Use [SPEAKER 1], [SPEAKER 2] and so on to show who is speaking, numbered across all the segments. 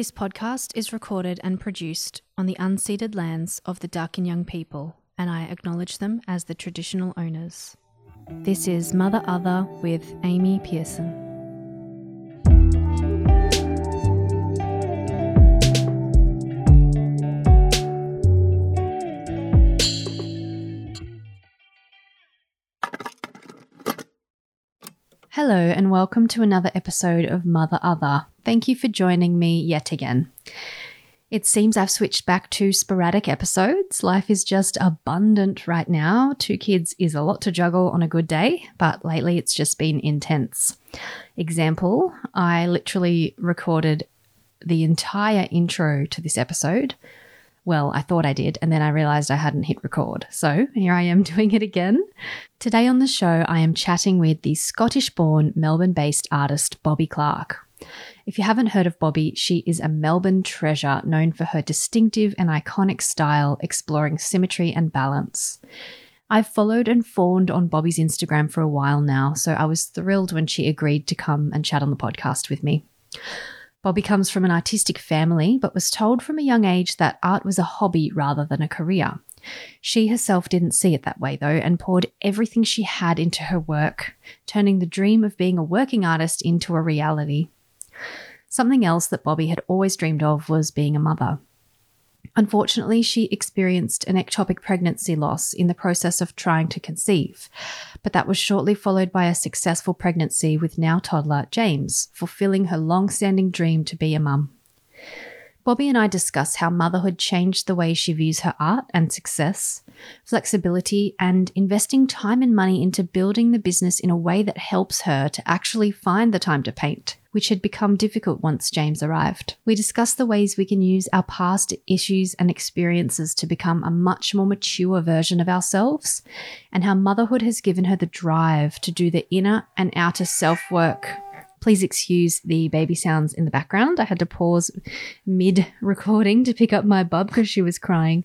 [SPEAKER 1] This podcast is recorded and produced on the unceded lands of the Darkinjung people, and I acknowledge them as the traditional owners. This is Mother Other with Amy Pearson. Hello, and welcome to another episode of Mother Other. Thank you for joining me yet again. It seems I've switched back to sporadic episodes. Life is just abundant right now. Two kids is a lot to juggle on a good day, but lately it's just been intense. Example, I literally recorded the entire intro to this episode well, I thought I did, and then I realized I hadn't hit record. So here I am doing it again. Today on the show, I am chatting with the Scottish born, Melbourne based artist Bobby Clark. If you haven't heard of Bobby, she is a Melbourne treasure known for her distinctive and iconic style, exploring symmetry and balance. I've followed and fawned on Bobby's Instagram for a while now, so I was thrilled when she agreed to come and chat on the podcast with me. Bobby comes from an artistic family, but was told from a young age that art was a hobby rather than a career. She herself didn't see it that way, though, and poured everything she had into her work, turning the dream of being a working artist into a reality. Something else that Bobby had always dreamed of was being a mother. Unfortunately, she experienced an ectopic pregnancy loss in the process of trying to conceive, but that was shortly followed by a successful pregnancy with now toddler James, fulfilling her long standing dream to be a mum. Bobby and I discuss how motherhood changed the way she views her art and success, flexibility, and investing time and money into building the business in a way that helps her to actually find the time to paint, which had become difficult once James arrived. We discuss the ways we can use our past issues and experiences to become a much more mature version of ourselves, and how motherhood has given her the drive to do the inner and outer self work Please excuse the baby sounds in the background. I had to pause mid recording to pick up my bub because she was crying.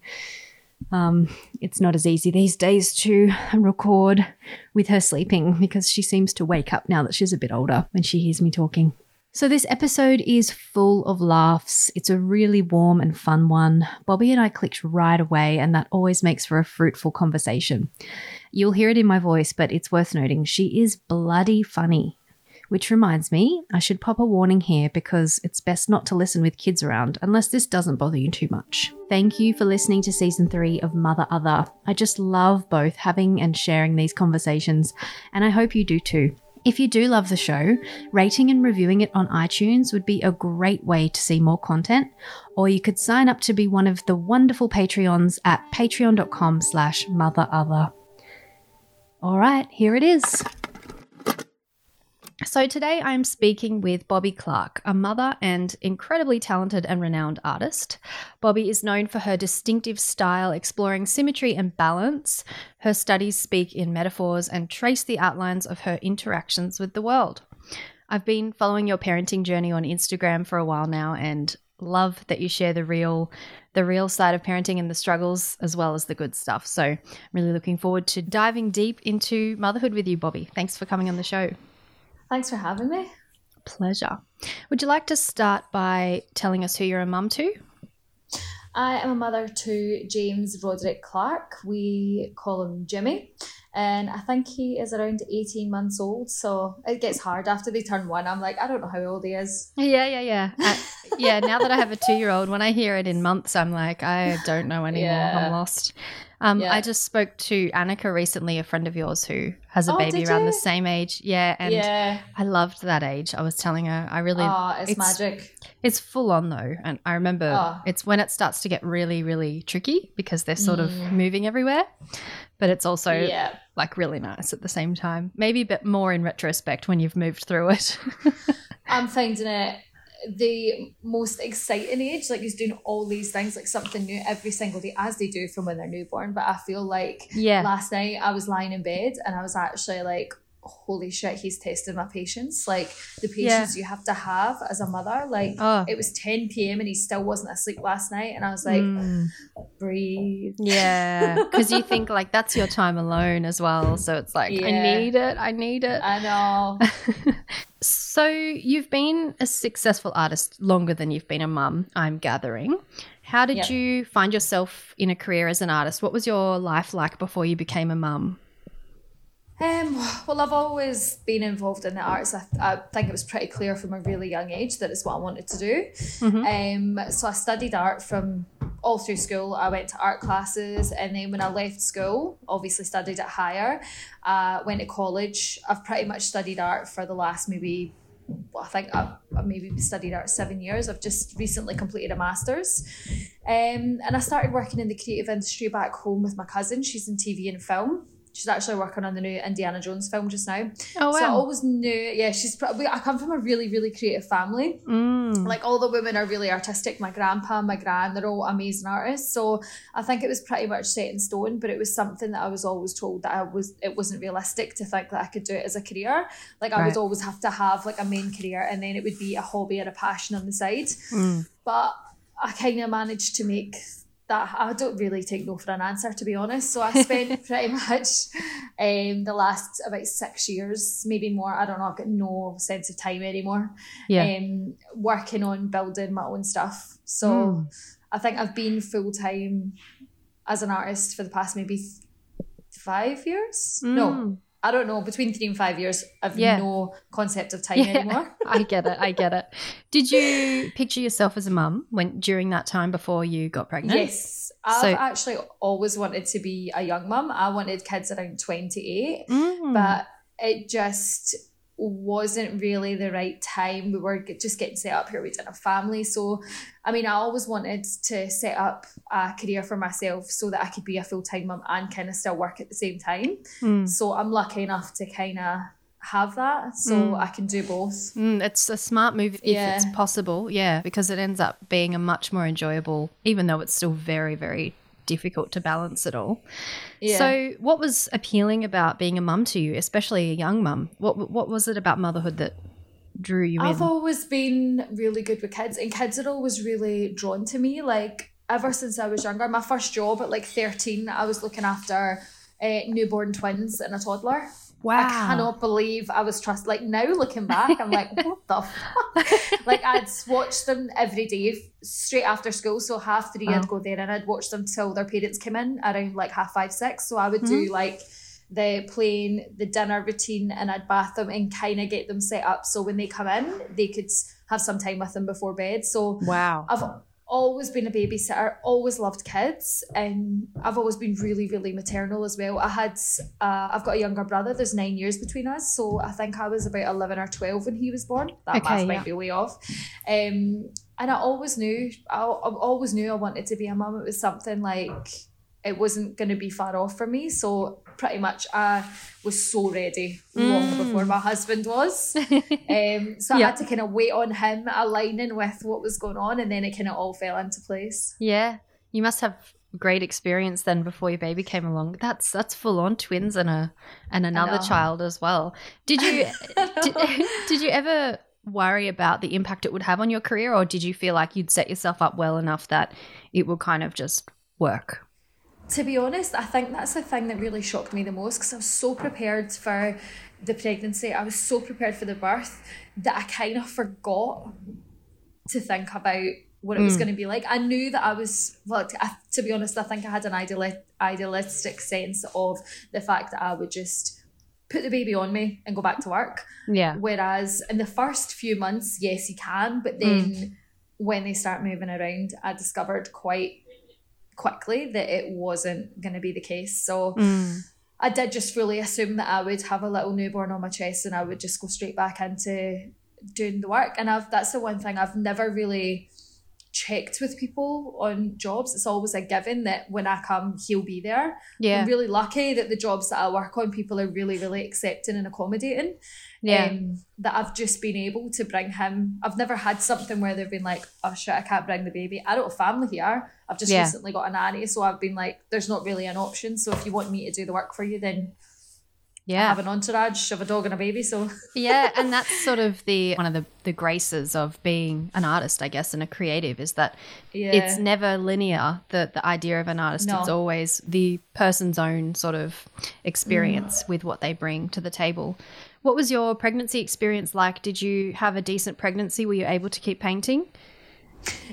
[SPEAKER 1] Um, it's not as easy these days to record with her sleeping because she seems to wake up now that she's a bit older when she hears me talking. So, this episode is full of laughs. It's a really warm and fun one. Bobby and I clicked right away, and that always makes for a fruitful conversation. You'll hear it in my voice, but it's worth noting she is bloody funny. Which reminds me, I should pop a warning here because it's best not to listen with kids around unless this doesn't bother you too much. Thank you for listening to season three of Mother Other. I just love both having and sharing these conversations, and I hope you do too. If you do love the show, rating and reviewing it on iTunes would be a great way to see more content, or you could sign up to be one of the wonderful Patreons at patreon.com slash motherother. All right, here it is. So, today I'm speaking with Bobby Clark, a mother and incredibly talented and renowned artist. Bobby is known for her distinctive style, exploring symmetry and balance. Her studies speak in metaphors and trace the outlines of her interactions with the world. I've been following your parenting journey on Instagram for a while now and love that you share the real the real side of parenting and the struggles as well as the good stuff. So, I'm really looking forward to diving deep into motherhood with you, Bobby. Thanks for coming on the show.
[SPEAKER 2] Thanks for having me.
[SPEAKER 1] Pleasure. Would you like to start by telling us who you're a mum to?
[SPEAKER 2] I am a mother to James Roderick Clark. We call him Jimmy. And I think he is around 18 months old. So it gets hard after they turn one. I'm like, I don't know how old he is.
[SPEAKER 1] Yeah, yeah, yeah. I, yeah, now that I have a two year old, when I hear it in months, I'm like, I don't know anymore. Yeah. I'm lost. Um, yeah. I just spoke to Annika recently, a friend of yours who has a oh, baby around you? the same age. Yeah, and yeah. I loved that age. I was telling her, I really.
[SPEAKER 2] Oh, it's, it's magic.
[SPEAKER 1] It's full on though, and I remember oh. it's when it starts to get really, really tricky because they're sort mm. of moving everywhere, but it's also yeah. like really nice at the same time. Maybe a bit more in retrospect when you've moved through it.
[SPEAKER 2] I'm finding it the most exciting age. Like he's doing all these things, like something new every single day, as they do from when they're newborn. But I feel like
[SPEAKER 1] yeah.
[SPEAKER 2] last night I was lying in bed and I was actually like, holy shit, he's tested my patience. Like the patience you have to have as a mother. Like
[SPEAKER 3] Oh.
[SPEAKER 2] it was 10 p.m. and he still wasn't asleep last night. And I was like,
[SPEAKER 3] Mm.
[SPEAKER 2] breathe.
[SPEAKER 3] Yeah, because you think like that's your time alone as well. So it's like, I need it. I need it.
[SPEAKER 2] I know.
[SPEAKER 3] so you've been a successful artist longer than you've been a mum, I'm gathering. How did
[SPEAKER 2] Yeah.
[SPEAKER 3] you find yourself in a career as an artist? What was your life like before you became a mum?
[SPEAKER 2] Um, well, I've always been involved in the arts. I, I think it was pretty clear from a really young age that it's what I wanted to do. Um, so I studied art from all through school. I went to art classes, and then when I left school, obviously studied at higher. Uh, went to college. I've pretty much studied art for the last maybe. Well, I think I've maybe studied art seven years. I've just recently completed a master's. Um, and I started working in the creative industry back home with my cousin. She's in TV and film. She's actually working on the new Indiana Jones film just now.
[SPEAKER 3] Oh wow.
[SPEAKER 2] So I always knew, yeah, she's probably, I come from a really, really creative family.
[SPEAKER 3] Mm.
[SPEAKER 2] Like all the women are really artistic. My grandpa, my gran, they're all amazing artists. So I think it was pretty much set in stone, but it was something that I was always told that I was, it wasn't realistic to think that I could do it as a career. Like I
[SPEAKER 3] Right.
[SPEAKER 2] would always have to have like a main career and then it would be a hobby or a passion on the side
[SPEAKER 3] Mm.
[SPEAKER 2] but I kind of managed to make that. I don't really take no for an answer, to be honest. So I spent pretty much um, the last about six years, maybe more. I don't know. I've got no sense of time anymore.
[SPEAKER 3] Yeah.
[SPEAKER 2] Um, working on building my own stuff. So
[SPEAKER 3] Mm.
[SPEAKER 2] I think I've been full time as an artist for the past maybe five years. No,
[SPEAKER 3] Mm.
[SPEAKER 2] I don't know. Between three and five years, I've
[SPEAKER 3] Yeah.
[SPEAKER 2] no concept of time
[SPEAKER 3] Yeah.
[SPEAKER 2] anymore.
[SPEAKER 3] I get it. I get it. Did you picture yourself as a mum when during that time before you got pregnant?
[SPEAKER 2] Yes, I've
[SPEAKER 3] So-
[SPEAKER 2] actually always wanted to be a young mum. I wanted kids around 28,
[SPEAKER 3] Mm.
[SPEAKER 2] but it just wasn't really the right time. We were just getting set up here. We didn't have family. So, I mean, I always wanted to set up a career for myself so that I could be a full time mum and kind of still work at the same time.
[SPEAKER 3] Mm.
[SPEAKER 2] So, I'm lucky enough to kind of have that so
[SPEAKER 3] Mm.
[SPEAKER 2] I can do both.
[SPEAKER 3] Mm, it's a smart move if
[SPEAKER 2] Yeah.
[SPEAKER 3] it's possible, yeah, because it ends up being a much more enjoyable, even though it's still very, very difficult to balance it all.
[SPEAKER 2] Yeah.
[SPEAKER 3] So, what was appealing about being a mum to you, especially a young mum? What what was it about motherhood that drew you
[SPEAKER 2] I've
[SPEAKER 3] in?
[SPEAKER 2] always been really good with kids, and kids are always really drawn to me. Like ever since I was younger, my first job at like thirteen, I was looking after uh, newborn twins and a toddler.
[SPEAKER 3] Wow,
[SPEAKER 2] I cannot believe I was trust. Like now looking back, I'm like, what the fuck? like I'd watch them every day straight after school. So half three,
[SPEAKER 3] Wow.
[SPEAKER 2] I'd uh-huh. go there and I'd watch them till their parents came in around like half five, six. So I would do mm-hmm. like the playing, the dinner routine, and I'd bath them and kind of get them set up so when they come in, they could have some time with them before bed. So
[SPEAKER 3] wow,
[SPEAKER 2] I've always been a babysitter, always loved kids, and I've always been really, really maternal as well. I had, uh, I've got a younger brother. There's nine years between us, so I think I was about eleven or twelve when he was born. That
[SPEAKER 3] Okay,
[SPEAKER 2] math
[SPEAKER 3] yeah.
[SPEAKER 2] might be way off. Um, and I always knew, I, I always knew I wanted to be a mum. It was something like it wasn't going to be far off for me. So pretty much, I was so ready long
[SPEAKER 3] Mm.
[SPEAKER 2] before my husband was. Um, so I
[SPEAKER 3] Yeah.
[SPEAKER 2] had to kind of wait on him aligning with what was going on, and then it kind of all fell into place.
[SPEAKER 3] yeah. You must have great experience then before your baby came along. That's that's full on twins and a and another child as well. Did you did, did you ever worry about the impact it would have on your career or did you feel like you'd set yourself up well enough that it would kind of just work?
[SPEAKER 2] To be honest, I think that's the thing that really shocked me the most because I was so prepared for the pregnancy. I was so prepared for the birth that I kind of forgot to think about what it was
[SPEAKER 3] Mm.
[SPEAKER 2] going to be like. I knew that I was, well, to, I- to be honest, I think I had an ideali- idealistic sense of the fact that I would just put the baby on me and go back to work.
[SPEAKER 3] Yeah.
[SPEAKER 2] Whereas in the first few months, yes, you can, but then when they start moving around, I discovered quite quickly that it wasn't going to be the case. So
[SPEAKER 3] Mm.
[SPEAKER 2] I did just fully assume that I would have a little newborn on my chest and I would just go straight back into doing the work. And I've that's the one thing I've never really checked with people on jobs. It's always a given that when I come, he'll be there.
[SPEAKER 3] Yeah.
[SPEAKER 2] I'm really lucky that the jobs that I work on, people are really, really accepting and accommodating.
[SPEAKER 3] Yeah.
[SPEAKER 2] Um, that I've just been able to bring him. I've never had something where they've been like, oh shit, I can't bring the baby. I don't have family here. I've just
[SPEAKER 3] Yeah.
[SPEAKER 2] recently got a nanny. So I've been like, there's not really an option. So if you want me to do the work for you, then
[SPEAKER 3] Yeah.
[SPEAKER 2] have an entourage of a dog and a baby. So
[SPEAKER 3] yeah, and that's sort of the one of the, the graces of being an artist, I guess, and a creative is that
[SPEAKER 2] yeah,
[SPEAKER 3] it's never linear. The the idea of an artist,
[SPEAKER 2] No.
[SPEAKER 3] it's always the person's own sort of experience mm. with what they bring to the table. What was your pregnancy experience like? Did you have a decent pregnancy? Were you able to keep painting?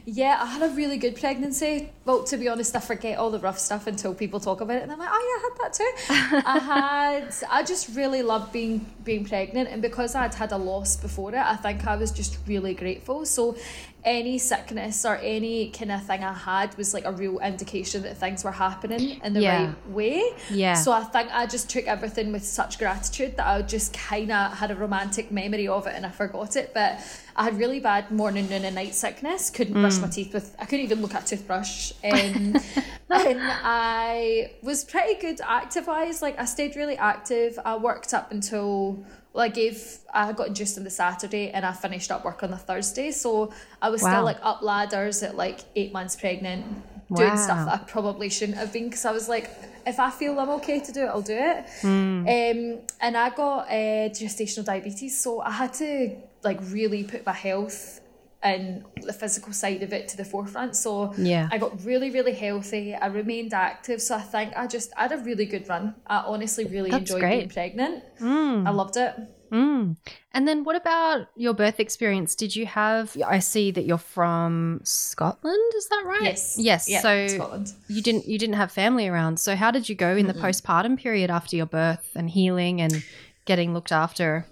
[SPEAKER 2] Yeah. I had a really good pregnancy. Well, to be honest, I forget all the rough stuff until people talk about it, and I'm like, oh yeah, I had that too. I had. I just really loved being being pregnant, and because I'd had a loss before it, I think I was just really grateful. So. Any sickness or any kind of thing I had was like a real indication that things were happening in the
[SPEAKER 3] Yeah.
[SPEAKER 2] right way.
[SPEAKER 3] Yeah.
[SPEAKER 2] So I think I just took everything with such gratitude that I just kind of had a romantic memory of it and I forgot it. But I had really bad morning, noon, and night sickness. Couldn't brush my teeth with. I couldn't even look at a toothbrush. Um, and I was pretty good active wise. Like I stayed really active. I worked up until. Well, I gave. I got induced on the Saturday and I finished up work on the Thursday. So I was
[SPEAKER 3] Wow.
[SPEAKER 2] still like up ladders at like eight months pregnant, doing
[SPEAKER 3] Wow.
[SPEAKER 2] stuff that I probably shouldn't have been because I was like, if I feel I'm okay to do it, I'll do it.
[SPEAKER 3] Hmm.
[SPEAKER 2] Um, and I got uh, gestational diabetes, so I had to like really put my health and the physical side of it to the forefront. So
[SPEAKER 3] Yeah.
[SPEAKER 2] I got really, really healthy. I remained active, so I think I just I had a really good run. I honestly really
[SPEAKER 3] That's
[SPEAKER 2] enjoyed
[SPEAKER 3] great.
[SPEAKER 2] being pregnant.
[SPEAKER 3] Mm.
[SPEAKER 2] I loved it.
[SPEAKER 3] Mm. And then what about your birth experience? Did you have I see that you're from Scotland, is that right?
[SPEAKER 2] Yes.
[SPEAKER 3] Yes.
[SPEAKER 2] Yeah,
[SPEAKER 3] so
[SPEAKER 2] Scotland.
[SPEAKER 3] you didn't you didn't have family around. So how did you go in the postpartum period after your birth and healing and getting looked after?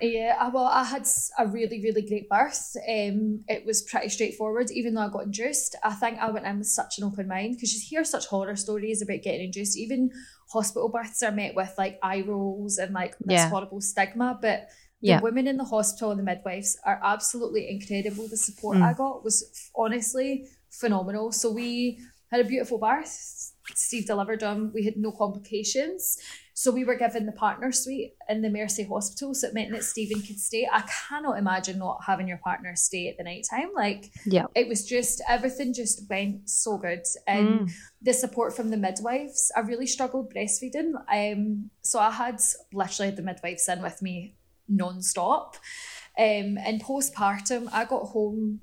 [SPEAKER 2] Yeah, I- well, I had a really, really great birth. Um, it was pretty straightforward, even though I got induced. I think I went in with such an open mind because you hear such horror stories about getting induced. Even hospital births are met with like eye rolls and like this
[SPEAKER 3] Yeah.
[SPEAKER 2] horrible stigma. But the
[SPEAKER 3] Yeah.
[SPEAKER 2] women in the hospital and the midwives are absolutely incredible. The support
[SPEAKER 3] Mm.
[SPEAKER 2] I got was f- honestly phenomenal. So we had a beautiful birth. Steve delivered them. We had no complications. So we were given the partner suite in the Mercy Hospital, so it meant that Stephen could stay. I cannot imagine not having your partner stay at the night time. Like
[SPEAKER 3] Yeah.
[SPEAKER 2] it was just everything just went so good. And
[SPEAKER 3] Mm.
[SPEAKER 2] the support from the midwives, I really struggled breastfeeding. Um so I had literally the midwives in with me non-stop. Um and postpartum I got home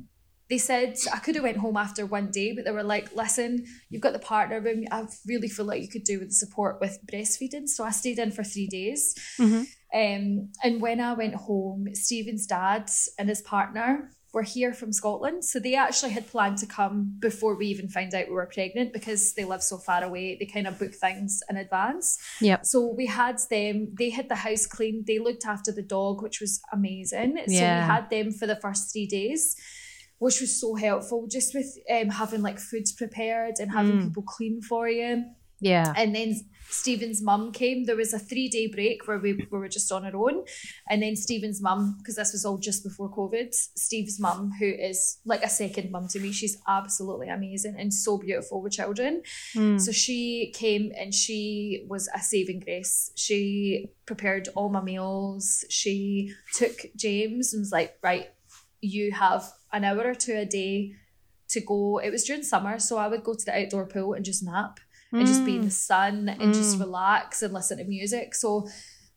[SPEAKER 2] they said I could have went home after one day, but they were like, "Listen, you've got the partner room. I really feel like you could do with the support with breastfeeding." So I stayed in for three days.
[SPEAKER 3] Mhm.
[SPEAKER 2] Um, and when I went home, Stephen's dad and his partner were here from Scotland, so they actually had planned to come before we even found out we were pregnant because they live so far away. They kind of book things in advance.
[SPEAKER 3] Yep.
[SPEAKER 2] So we had them. They had the house cleaned. They looked after the dog, which was amazing. So
[SPEAKER 3] Yeah.
[SPEAKER 2] we had them for the first three days which was so helpful just with um, having like foods prepared and having
[SPEAKER 3] Mm.
[SPEAKER 2] people clean for you.
[SPEAKER 3] Yeah.
[SPEAKER 2] And then Stephen's mum came. There was a three day break where we, we were just on our own. And then Stephen's mum, because this was all just before COVID, Steve's mum, who is like a second mum to me, she's absolutely amazing and so beautiful with children.
[SPEAKER 3] Mm.
[SPEAKER 2] So she came and she was a saving grace. She prepared all my meals. She took James and was like, right, you have an hour or two a day to go. It was during summer, so I would go to the outdoor pool and just nap and just be in the sun and just
[SPEAKER 3] Mm.
[SPEAKER 2] relax and listen to music. So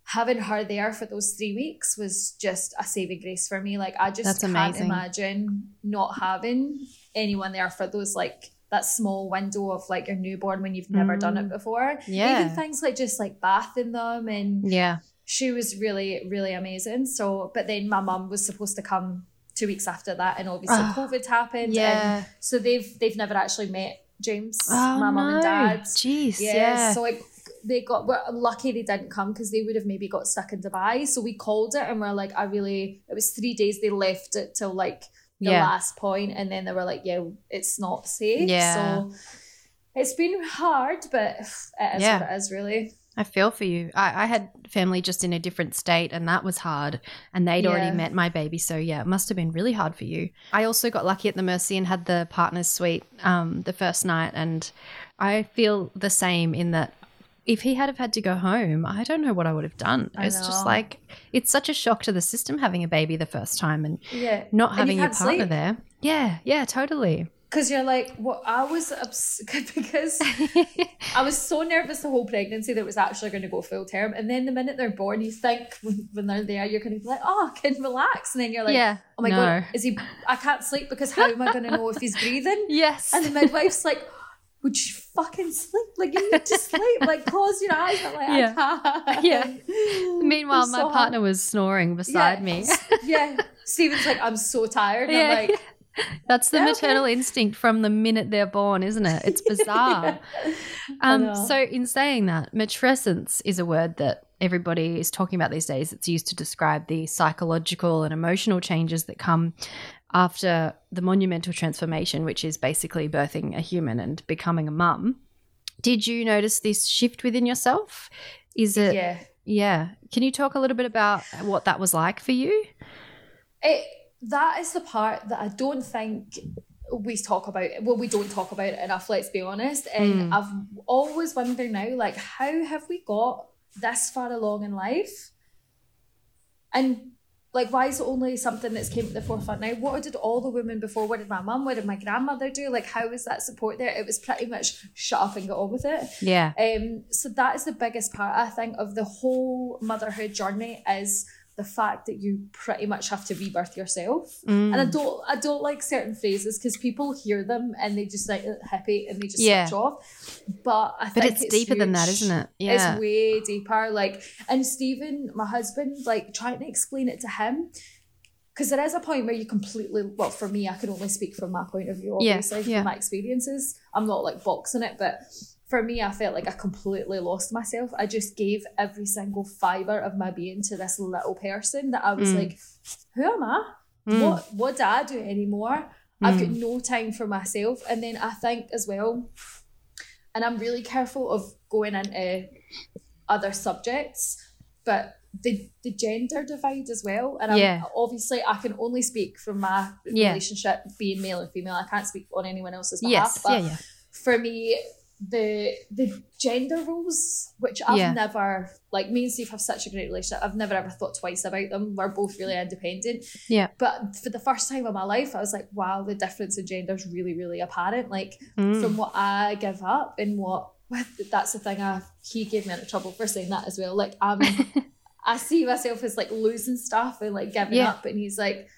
[SPEAKER 2] having her there for those three weeks was just a saving grace for me. Like I just
[SPEAKER 3] That's
[SPEAKER 2] can't
[SPEAKER 3] amazing.
[SPEAKER 2] imagine not having anyone there for those like that small window of like your newborn when you've never done it
[SPEAKER 3] Mm.
[SPEAKER 2] before.
[SPEAKER 3] Yeah.
[SPEAKER 2] Even things like just like bathing them and
[SPEAKER 3] Yeah.
[SPEAKER 2] she was really, really amazing. So but then my mum was supposed to come two weeks after that and obviously
[SPEAKER 3] Ah,
[SPEAKER 2] COVID happened. And
[SPEAKER 3] Yeah.
[SPEAKER 2] so they've they've never actually met James,
[SPEAKER 3] Oh,
[SPEAKER 2] my mum and dad.
[SPEAKER 3] Jeez.
[SPEAKER 2] Yeah,
[SPEAKER 3] Yeah.
[SPEAKER 2] so like they got we're lucky they didn't come because they would have maybe got stuck in Dubai. So we called it and we're like, I really it was three days they left it till like the
[SPEAKER 3] Yeah.
[SPEAKER 2] last point and then they were like, Yeah, it's not safe.
[SPEAKER 3] Yeah.
[SPEAKER 2] So it's been hard, but it is
[SPEAKER 3] Yeah.
[SPEAKER 2] what it is really.
[SPEAKER 3] I feel for you. I, I had family just in a different state, and that was hard. And they'd
[SPEAKER 2] Yeah.
[SPEAKER 3] already met my baby, so yeah, it must have been really hard for you. I also got lucky at the Mercy and had the partners suite um, the first night, and I feel the same in that if he had have had to go home, I don't know what I would have done. It's just like it's such a shock to the system having a baby the first time and
[SPEAKER 2] Yeah.
[SPEAKER 3] not
[SPEAKER 2] And
[SPEAKER 3] having
[SPEAKER 2] you
[SPEAKER 3] your partner
[SPEAKER 2] sleep.
[SPEAKER 3] there. Yeah, yeah, totally.
[SPEAKER 2] Because you're like, what? I was ups- because I was so nervous the whole pregnancy that it was actually going to go full term. And then the minute they're born, you think when, when they're there, you're going to be like, oh, I can relax. And then you're like,
[SPEAKER 3] yeah.
[SPEAKER 2] oh my
[SPEAKER 3] no.
[SPEAKER 2] God, is he, I can't sleep because how am I going to know if he's breathing?
[SPEAKER 3] Yes.
[SPEAKER 2] And the midwife's like, would you fucking sleep? Like, you need to sleep. Like, close your eyes. I'm like,
[SPEAKER 3] Yeah. Yeah. Meanwhile,
[SPEAKER 2] I'm
[SPEAKER 3] my
[SPEAKER 2] so
[SPEAKER 3] partner was snoring beside
[SPEAKER 2] Yeah.
[SPEAKER 3] me.
[SPEAKER 2] yeah. Stephen's like, I'm so tired. And
[SPEAKER 3] Yeah.
[SPEAKER 2] I'm like,
[SPEAKER 3] That's the maternal instinct from the minute they're born, isn't it? It's bizarre.
[SPEAKER 2] I
[SPEAKER 3] Um, so, in saying that, matrescence is a word that everybody is talking about these days. It's used to describe the psychological and emotional changes that come after the monumental transformation, which is basically birthing a human and becoming a mum. Did you notice this shift within yourself? Is it, yeah.
[SPEAKER 2] yeah.
[SPEAKER 3] Can you talk a little bit about what that was like for you?
[SPEAKER 2] It that is the part that I don't think we talk about. Well, we don't talk about it enough. Let's be honest. And
[SPEAKER 3] Mm.
[SPEAKER 2] I've always wondered now, like, how have we got this far along in life? And like, why is it only something that's came to the forefront now? What did all the women before? What did my mum? What did my grandmother do? Like, how was that support there? It was pretty much shut up and get on with it.
[SPEAKER 3] Yeah.
[SPEAKER 2] Um, so that is the biggest part I think of the whole motherhood journey is the fact that you pretty much have to rebirth yourself. And I
[SPEAKER 3] Mm.
[SPEAKER 2] don't I don't like certain phrases because people hear them and they just like happy and they just
[SPEAKER 3] Yeah.
[SPEAKER 2] switch off. But I
[SPEAKER 3] But
[SPEAKER 2] think
[SPEAKER 3] it's, deeper than that,
[SPEAKER 2] huge.
[SPEAKER 3] isn't it? Yeah.
[SPEAKER 2] It's way deeper. Like and Stephen, my husband, like trying to explain it to him. Because there is a point where you completely well, for me, I can only speak from my point of view,
[SPEAKER 3] Yeah,
[SPEAKER 2] obviously,
[SPEAKER 3] yeah.
[SPEAKER 2] from my experiences. I'm not like boxing it, but for me, I felt like I completely lost myself. I just gave every single fiber of my being to this little person that I was
[SPEAKER 3] Mm.
[SPEAKER 2] like, who am I?
[SPEAKER 3] Mm.
[SPEAKER 2] What what do I do anymore? I've got
[SPEAKER 3] Mm.
[SPEAKER 2] no time for myself. And then I think as well, and I'm really careful of going into other subjects, but the the gender divide as well. And I'm,
[SPEAKER 3] Yeah.
[SPEAKER 2] obviously I can only speak from my
[SPEAKER 3] Yeah.
[SPEAKER 2] relationship being male and female. I can't speak on anyone else's behalf.
[SPEAKER 3] Yes.
[SPEAKER 2] But
[SPEAKER 3] Yeah. Yeah.
[SPEAKER 2] for me, the the gender roles, which I've
[SPEAKER 3] Yeah.
[SPEAKER 2] never like me and Steve have such a great relationship. I've never ever thought twice about them. We're both really independent.
[SPEAKER 3] Yeah.
[SPEAKER 2] But for the first time in my life, I was like, wow, the difference in gender is really, really apparent. Like
[SPEAKER 3] Mm.
[SPEAKER 2] from what I give up and what that's the thing I he gave me into trouble for saying that as well. Like I'm I see myself as like losing stuff and like giving
[SPEAKER 3] Yeah.
[SPEAKER 2] up and he's like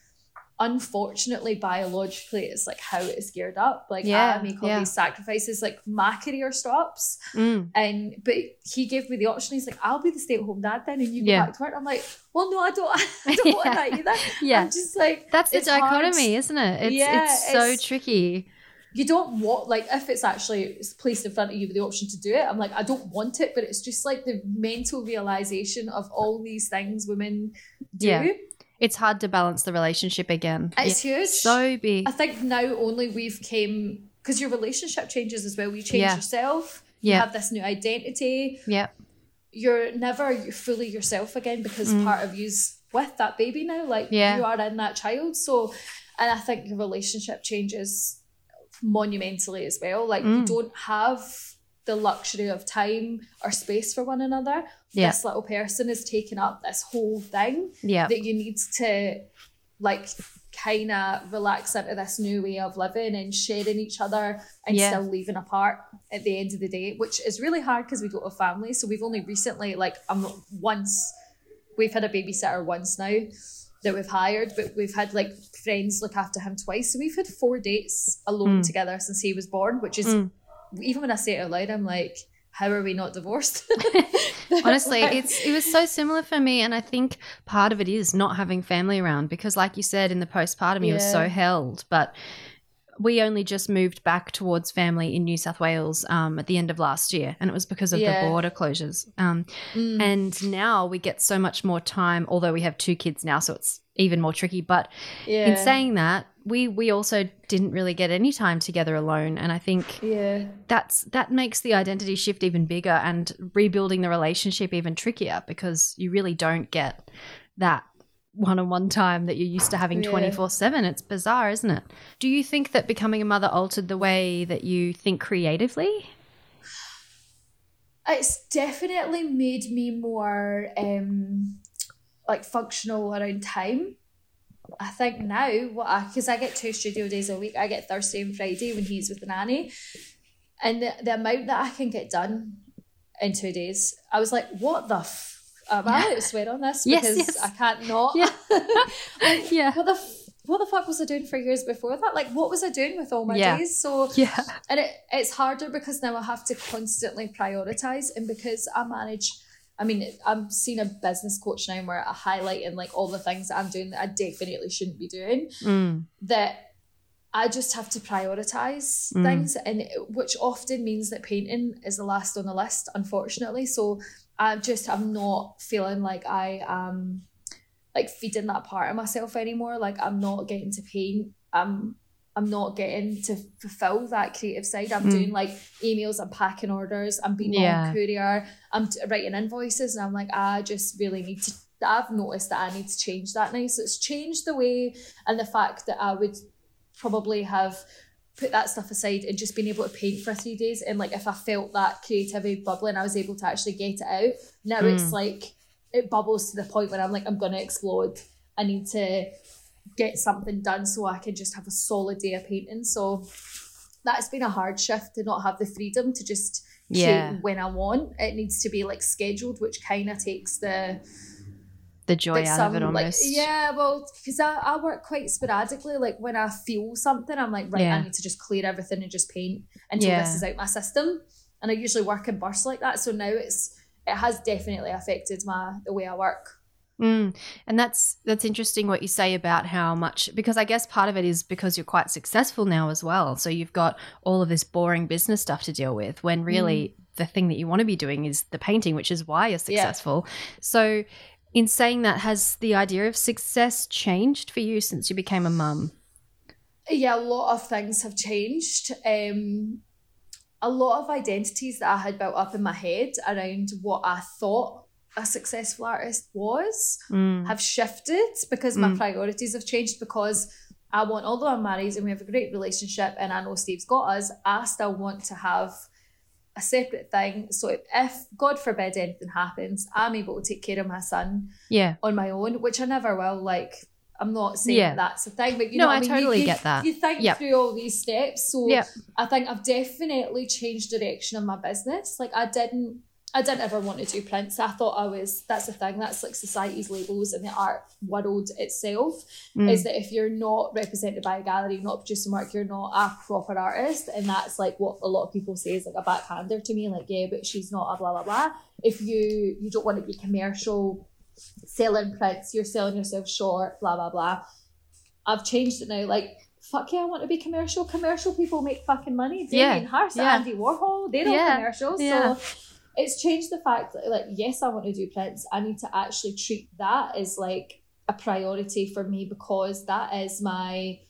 [SPEAKER 2] unfortunately biologically it's like how it is geared up like
[SPEAKER 3] Yeah,
[SPEAKER 2] I make all
[SPEAKER 3] yeah.
[SPEAKER 2] these sacrifices like my career stops
[SPEAKER 3] Mm.
[SPEAKER 2] and but he gave me the option he's like I'll be the stay-at-home dad then and you go
[SPEAKER 3] Yeah.
[SPEAKER 2] back to work I'm like well no I don't I don't want that either
[SPEAKER 3] Yeah.
[SPEAKER 2] I'm just like
[SPEAKER 3] That's the
[SPEAKER 2] it's hard.
[SPEAKER 3] dichotomy, isn't it? It's
[SPEAKER 2] Yeah,
[SPEAKER 3] it's so
[SPEAKER 2] it's-
[SPEAKER 3] tricky.
[SPEAKER 2] you don't want like if it's actually placed in front of you with the option to do it i'm like i don't want it but it's just like the mental realization of all these things women do.
[SPEAKER 3] It's hard to balance the relationship again.
[SPEAKER 2] it's
[SPEAKER 3] Yeah.
[SPEAKER 2] huge
[SPEAKER 3] so big.
[SPEAKER 2] i think now only we've came because your relationship changes as well you change
[SPEAKER 3] Yeah.
[SPEAKER 2] yourself you have this new identity
[SPEAKER 3] Yeah.
[SPEAKER 2] you're never fully yourself again because
[SPEAKER 3] Mm.
[SPEAKER 2] part of you's with that baby now like
[SPEAKER 3] Yeah.
[SPEAKER 2] you are in that child so and i think your relationship changes monumentally as well like you
[SPEAKER 3] Mm.
[SPEAKER 2] don't have the luxury of time or space for one another
[SPEAKER 3] Yeah.
[SPEAKER 2] this little person is taking up this whole thing
[SPEAKER 3] Yeah.
[SPEAKER 2] that you need to like kind of relax into this new way of living and sharing each other and
[SPEAKER 3] Yeah.
[SPEAKER 2] still leaving apart at the end of the day, which is really hard because we don't have family. So we've only recently, like, um, once we've had a babysitter once now that we've hired, but we've had like friends look after him twice. So we've had four dates alone
[SPEAKER 3] Mm.
[SPEAKER 2] together since he was born, which is
[SPEAKER 3] Mm.
[SPEAKER 2] Even when I say it out loud, I'm like, how are we not divorced?
[SPEAKER 3] Honestly, it's it was so similar for me, and I think part of it is not having family around because, like you said, in the postpartum, he was so held. But we only just moved back towards family in New South Wales um, at the end of last year, and it was because of
[SPEAKER 2] Yeah.
[SPEAKER 3] the border closures. Um,
[SPEAKER 2] Mm.
[SPEAKER 3] and now we get so much more time, although we have two kids now, so it's even more tricky. But
[SPEAKER 2] yeah.
[SPEAKER 3] in saying that, we we also didn't really get any time together alone, and I think
[SPEAKER 2] yeah.
[SPEAKER 3] that's that makes the identity shift even bigger and rebuilding the relationship even trickier because you really don't get that one-on-one time that you're used to having
[SPEAKER 2] Yeah.
[SPEAKER 3] 24/7 it's bizarre isn't it do you think that becoming a mother altered the way that you think creatively
[SPEAKER 2] it's definitely made me more um like functional around time I think now what I because I get two studio days a week. I get Thursday and Friday when he's with the nanny, and the, the amount that I can get done in two days, I was like, what the. F- Am I allowed to swear on this?
[SPEAKER 3] Yes,
[SPEAKER 2] Because
[SPEAKER 3] yes.
[SPEAKER 2] I can't not.
[SPEAKER 3] Yeah.
[SPEAKER 2] Like,
[SPEAKER 3] Yeah.
[SPEAKER 2] What the f- what the fuck was I doing for years before that? Like, what was I doing with all my
[SPEAKER 3] Yeah.
[SPEAKER 2] days? So
[SPEAKER 3] Yeah.
[SPEAKER 2] and it, it's harder because now I have to constantly prioritize and because I manage I mean I'm seeing a business coach now where I highlight and like all the things that I'm doing that I definitely shouldn't be doing
[SPEAKER 3] Mm.
[SPEAKER 2] that I just have to prioritize
[SPEAKER 3] Mm.
[SPEAKER 2] things and it- which often means that painting is the last on the list unfortunately so I'm just I'm not feeling like I am like feeding that part of myself anymore like I'm not getting to paint I'm I'm not getting to fulfill that creative side. I'm
[SPEAKER 3] Mm.
[SPEAKER 2] doing like emails, I'm packing orders, I'm being
[SPEAKER 3] Yeah.
[SPEAKER 2] on courier, I'm t- writing invoices, and I'm like, I just really need to. I've noticed that I need to change that now. So it's changed the way and the fact that I would probably have put that stuff aside and just been able to paint for three days. And like if I felt that creativity bubbling, I was able to actually get it out. Now
[SPEAKER 3] Mm.
[SPEAKER 2] it's like it bubbles to the point where I'm like, I'm gonna explode. I need to get something done so I can just have a solid day of painting. So that's been a hard shift to not have the freedom to just
[SPEAKER 3] Yeah.
[SPEAKER 2] when I want. It needs to be like scheduled, which kind of takes the
[SPEAKER 3] The joy
[SPEAKER 2] like
[SPEAKER 3] out of it
[SPEAKER 2] some, like yeah well because I, I work quite sporadically like when i feel something i'm like right
[SPEAKER 3] Yeah.
[SPEAKER 2] i need to just clear everything and just paint until
[SPEAKER 3] Yeah.
[SPEAKER 2] this is out my system and i usually work in bursts like that so now it's it has definitely affected my the way i work
[SPEAKER 3] Mm. And that's that's interesting what you say about how much because I guess part of it is because you're quite successful now as well. So you've got all of this boring business stuff to deal with when really the thing that you want to be doing is the painting, which is why you're successful. So in saying that, has the idea of success changed for you since you became a mum?
[SPEAKER 2] yeah a lot of things have changed um a lot of identities that i had built up in my head around what i thought a successful artist was
[SPEAKER 3] Mm.
[SPEAKER 2] have shifted because my
[SPEAKER 3] Mm.
[SPEAKER 2] priorities have changed because I want, although I'm married and we have a great relationship and I know Steve's got us, I still want to have a separate thing. So if, God forbid anything happens, I'm able to take care of my son
[SPEAKER 3] Yeah.
[SPEAKER 2] on my own, which I never will. Like, I'm not saying
[SPEAKER 3] Yeah.
[SPEAKER 2] that that's a thing, but you
[SPEAKER 3] No,
[SPEAKER 2] know
[SPEAKER 3] I
[SPEAKER 2] I mean?
[SPEAKER 3] totally
[SPEAKER 2] you, you,
[SPEAKER 3] get that.
[SPEAKER 2] You think
[SPEAKER 3] Yep.
[SPEAKER 2] through all these steps. So
[SPEAKER 3] Yep.
[SPEAKER 2] I think I've definitely changed direction of my business. Like I didn't I didn't ever want to do prints. I thought I was that's the thing, that's like society's labels and the art world itself.
[SPEAKER 3] Mm.
[SPEAKER 2] Is that if you're not represented by a gallery, not producing work, you're not a proper artist. And that's like what a lot of people say is like a backhander to me, like, yeah, but she's not a blah blah blah. If you you don't want to be commercial, selling prints, you're selling yourself short, blah blah blah. I've changed it now, like fuck yeah, I want to be commercial. Commercial people make fucking money.
[SPEAKER 3] Yeah,
[SPEAKER 2] Damien Hirst,
[SPEAKER 3] yeah.
[SPEAKER 2] Andy Warhol, they're all
[SPEAKER 3] Yeah,
[SPEAKER 2] commercial.
[SPEAKER 3] yeah.
[SPEAKER 2] So it's changed the fact that like yes, I want to do prints. I need to actually treat that as like a priority for me because that is my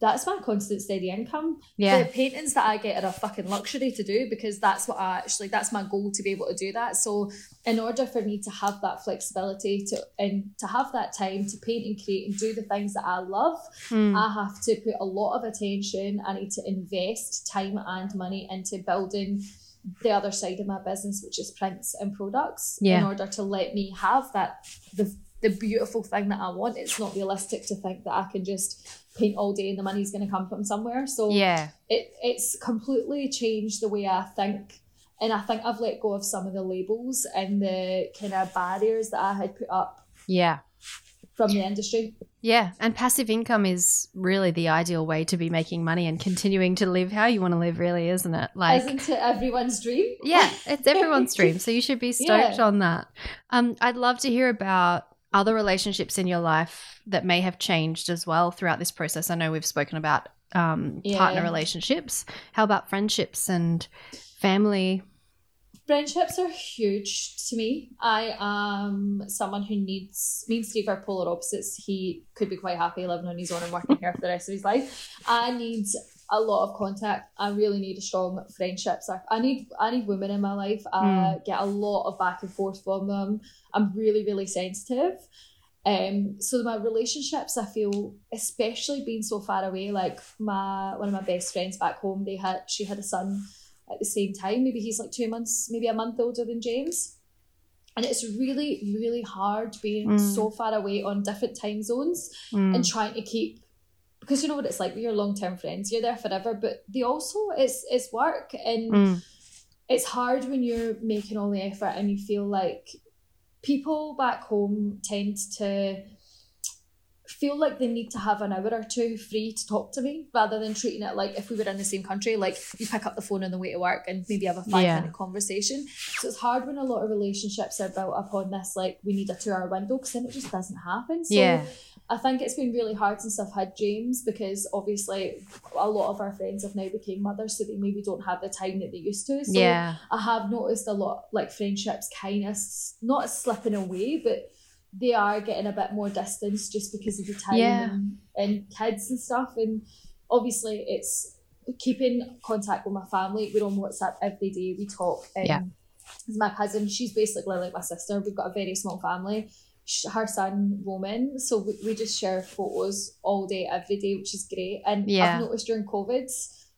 [SPEAKER 2] that's my constant steady income.
[SPEAKER 3] Yeah.
[SPEAKER 2] The paintings that I get are a fucking luxury to do because that's what I actually that's my goal to be able to do that. So in order for me to have that flexibility to and to have that time to paint and create and do the things that I love,
[SPEAKER 3] Mm.
[SPEAKER 2] I have to put a lot of attention. I need to invest time and money into building the other side of my business, which is prints and products, in order to let me have that the the beautiful thing that I want. It's not realistic to think that I can just paint all day and the money's going to come from somewhere. So
[SPEAKER 3] yeah.
[SPEAKER 2] it it's completely changed the way I think. And I think I've let go of some of the labels and the kind of barriers that I had put up
[SPEAKER 3] Yeah.
[SPEAKER 2] From the industry.
[SPEAKER 3] Yeah, and passive income is really the ideal way to be making money and continuing to live how you want to live, really, isn't it? Like,
[SPEAKER 2] Isn't it everyone's dream?
[SPEAKER 3] yeah, it's everyone's dream, so you should be stoked
[SPEAKER 2] Yeah.
[SPEAKER 3] on that. Um, I'd love to hear about other relationships in your life that may have changed as well throughout this process. I know we've spoken about um, partner relationships. How about friendships and family?
[SPEAKER 2] Friendships are huge to me. I am someone who needs me and Steve are polar opposites. He could be quite happy living on his own and working here for the rest of his life. I need a lot of contact. I really need a strong friendships. I, I need I need women in my life. I get a lot of back and forth from them. I'm really really sensitive. Um, so my relationships, I feel, especially being so far away, like my one of my best friends back home, they had she had a son at the same time. Maybe he's like two months, maybe a month older than James. And it's really, really hard being
[SPEAKER 3] Mm.
[SPEAKER 2] so far away on different time zones
[SPEAKER 3] Mm.
[SPEAKER 2] and trying to keep because you know what it's like with your long term friends, you're there forever, but they also it's it's work and
[SPEAKER 3] Mm.
[SPEAKER 2] it's hard when you're making all the effort and you feel like people back home tend to feel like they need to have an hour or two free to talk to me rather than treating it like if we were in the same country like you pick up the phone on the way to work and maybe have a five
[SPEAKER 3] Yeah.
[SPEAKER 2] minute conversation so it's hard when a lot of relationships are built upon this like we need a two hour window because then it just doesn't happen so
[SPEAKER 3] Yeah.
[SPEAKER 2] I think it's been really hard since I've had James because obviously a lot of our friends have now become mothers, so they maybe don't have the time that they used to. So
[SPEAKER 3] yeah.
[SPEAKER 2] I have noticed a lot like friendships kind of not slipping away, but they are getting a bit more distance just because of the time
[SPEAKER 3] Yeah.
[SPEAKER 2] and, and kids and stuff. And obviously, it's keeping contact with my family. We're on WhatsApp every day. We talk. Um,
[SPEAKER 3] Yeah.
[SPEAKER 2] My cousin, she's basically like my sister. We've got a very small family. Her son Roman, so we, we just share photos all day, every day, which is great. And
[SPEAKER 3] Yeah.
[SPEAKER 2] I've noticed during COVID,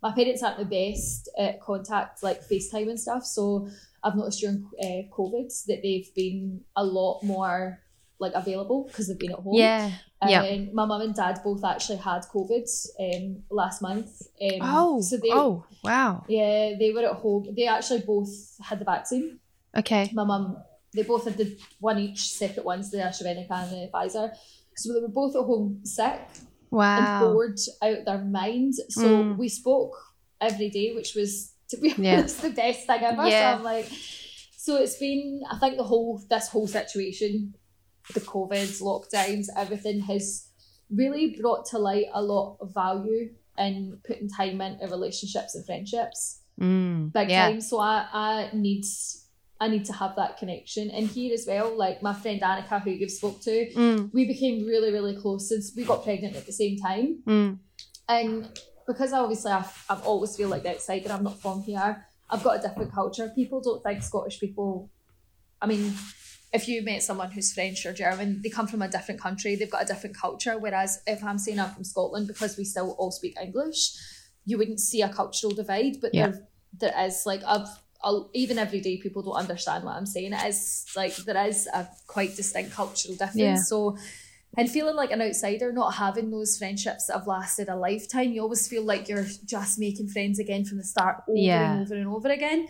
[SPEAKER 2] my parents aren't the best at contact, like FaceTime and stuff. So I've noticed during uh, COVID that they've been a lot more like available because they've been at home.
[SPEAKER 3] Yeah.
[SPEAKER 2] And
[SPEAKER 3] yeah.
[SPEAKER 2] my mum and dad both actually had COVID um, last month. Um,
[SPEAKER 3] Oh.
[SPEAKER 2] so they,
[SPEAKER 3] oh. Wow.
[SPEAKER 2] yeah, they were at home. They actually both had the vaccine.
[SPEAKER 3] Okay.
[SPEAKER 2] My mum, they both had the one each separate ones, the AstraZeneca and the Pfizer. So they were both at home sick
[SPEAKER 3] Wow.
[SPEAKER 2] and bored out their mind. So
[SPEAKER 3] Mm.
[SPEAKER 2] we spoke every day, which was to be
[SPEAKER 3] Yeah.
[SPEAKER 2] honest the best thing ever.
[SPEAKER 3] Yeah.
[SPEAKER 2] So I'm like, so it's been. I think the whole this whole situation, the COVID lockdowns, everything has really brought to light a lot of value in putting time into relationships and friendships
[SPEAKER 3] Mm.
[SPEAKER 2] big
[SPEAKER 3] yeah.
[SPEAKER 2] time. So I, I need I need to have that connection. And here as well, like my friend Annika, who you've spoke to,
[SPEAKER 3] Mm.
[SPEAKER 2] we became really, really close since we got pregnant at the same time.
[SPEAKER 3] Mm.
[SPEAKER 2] And because obviously I've, I've always feel like the outsider, I'm not from here. I've got a different culture. People don't think Scottish people. I mean, if you met someone who's French or German, they come from a different country. They've got a different culture. Whereas if I'm saying I'm from Scotland, because we still all speak English, you wouldn't see a cultural divide. But
[SPEAKER 3] Yeah.
[SPEAKER 2] there, there is like I've. I'll, even every day, people don't understand what I'm saying. It is like there is a quite distinct cultural difference.
[SPEAKER 3] Yeah.
[SPEAKER 2] So, and feeling like an outsider, not having those friendships that have lasted a lifetime, you always feel like you're just making friends again from the start over
[SPEAKER 3] Yeah.
[SPEAKER 2] and over and over again.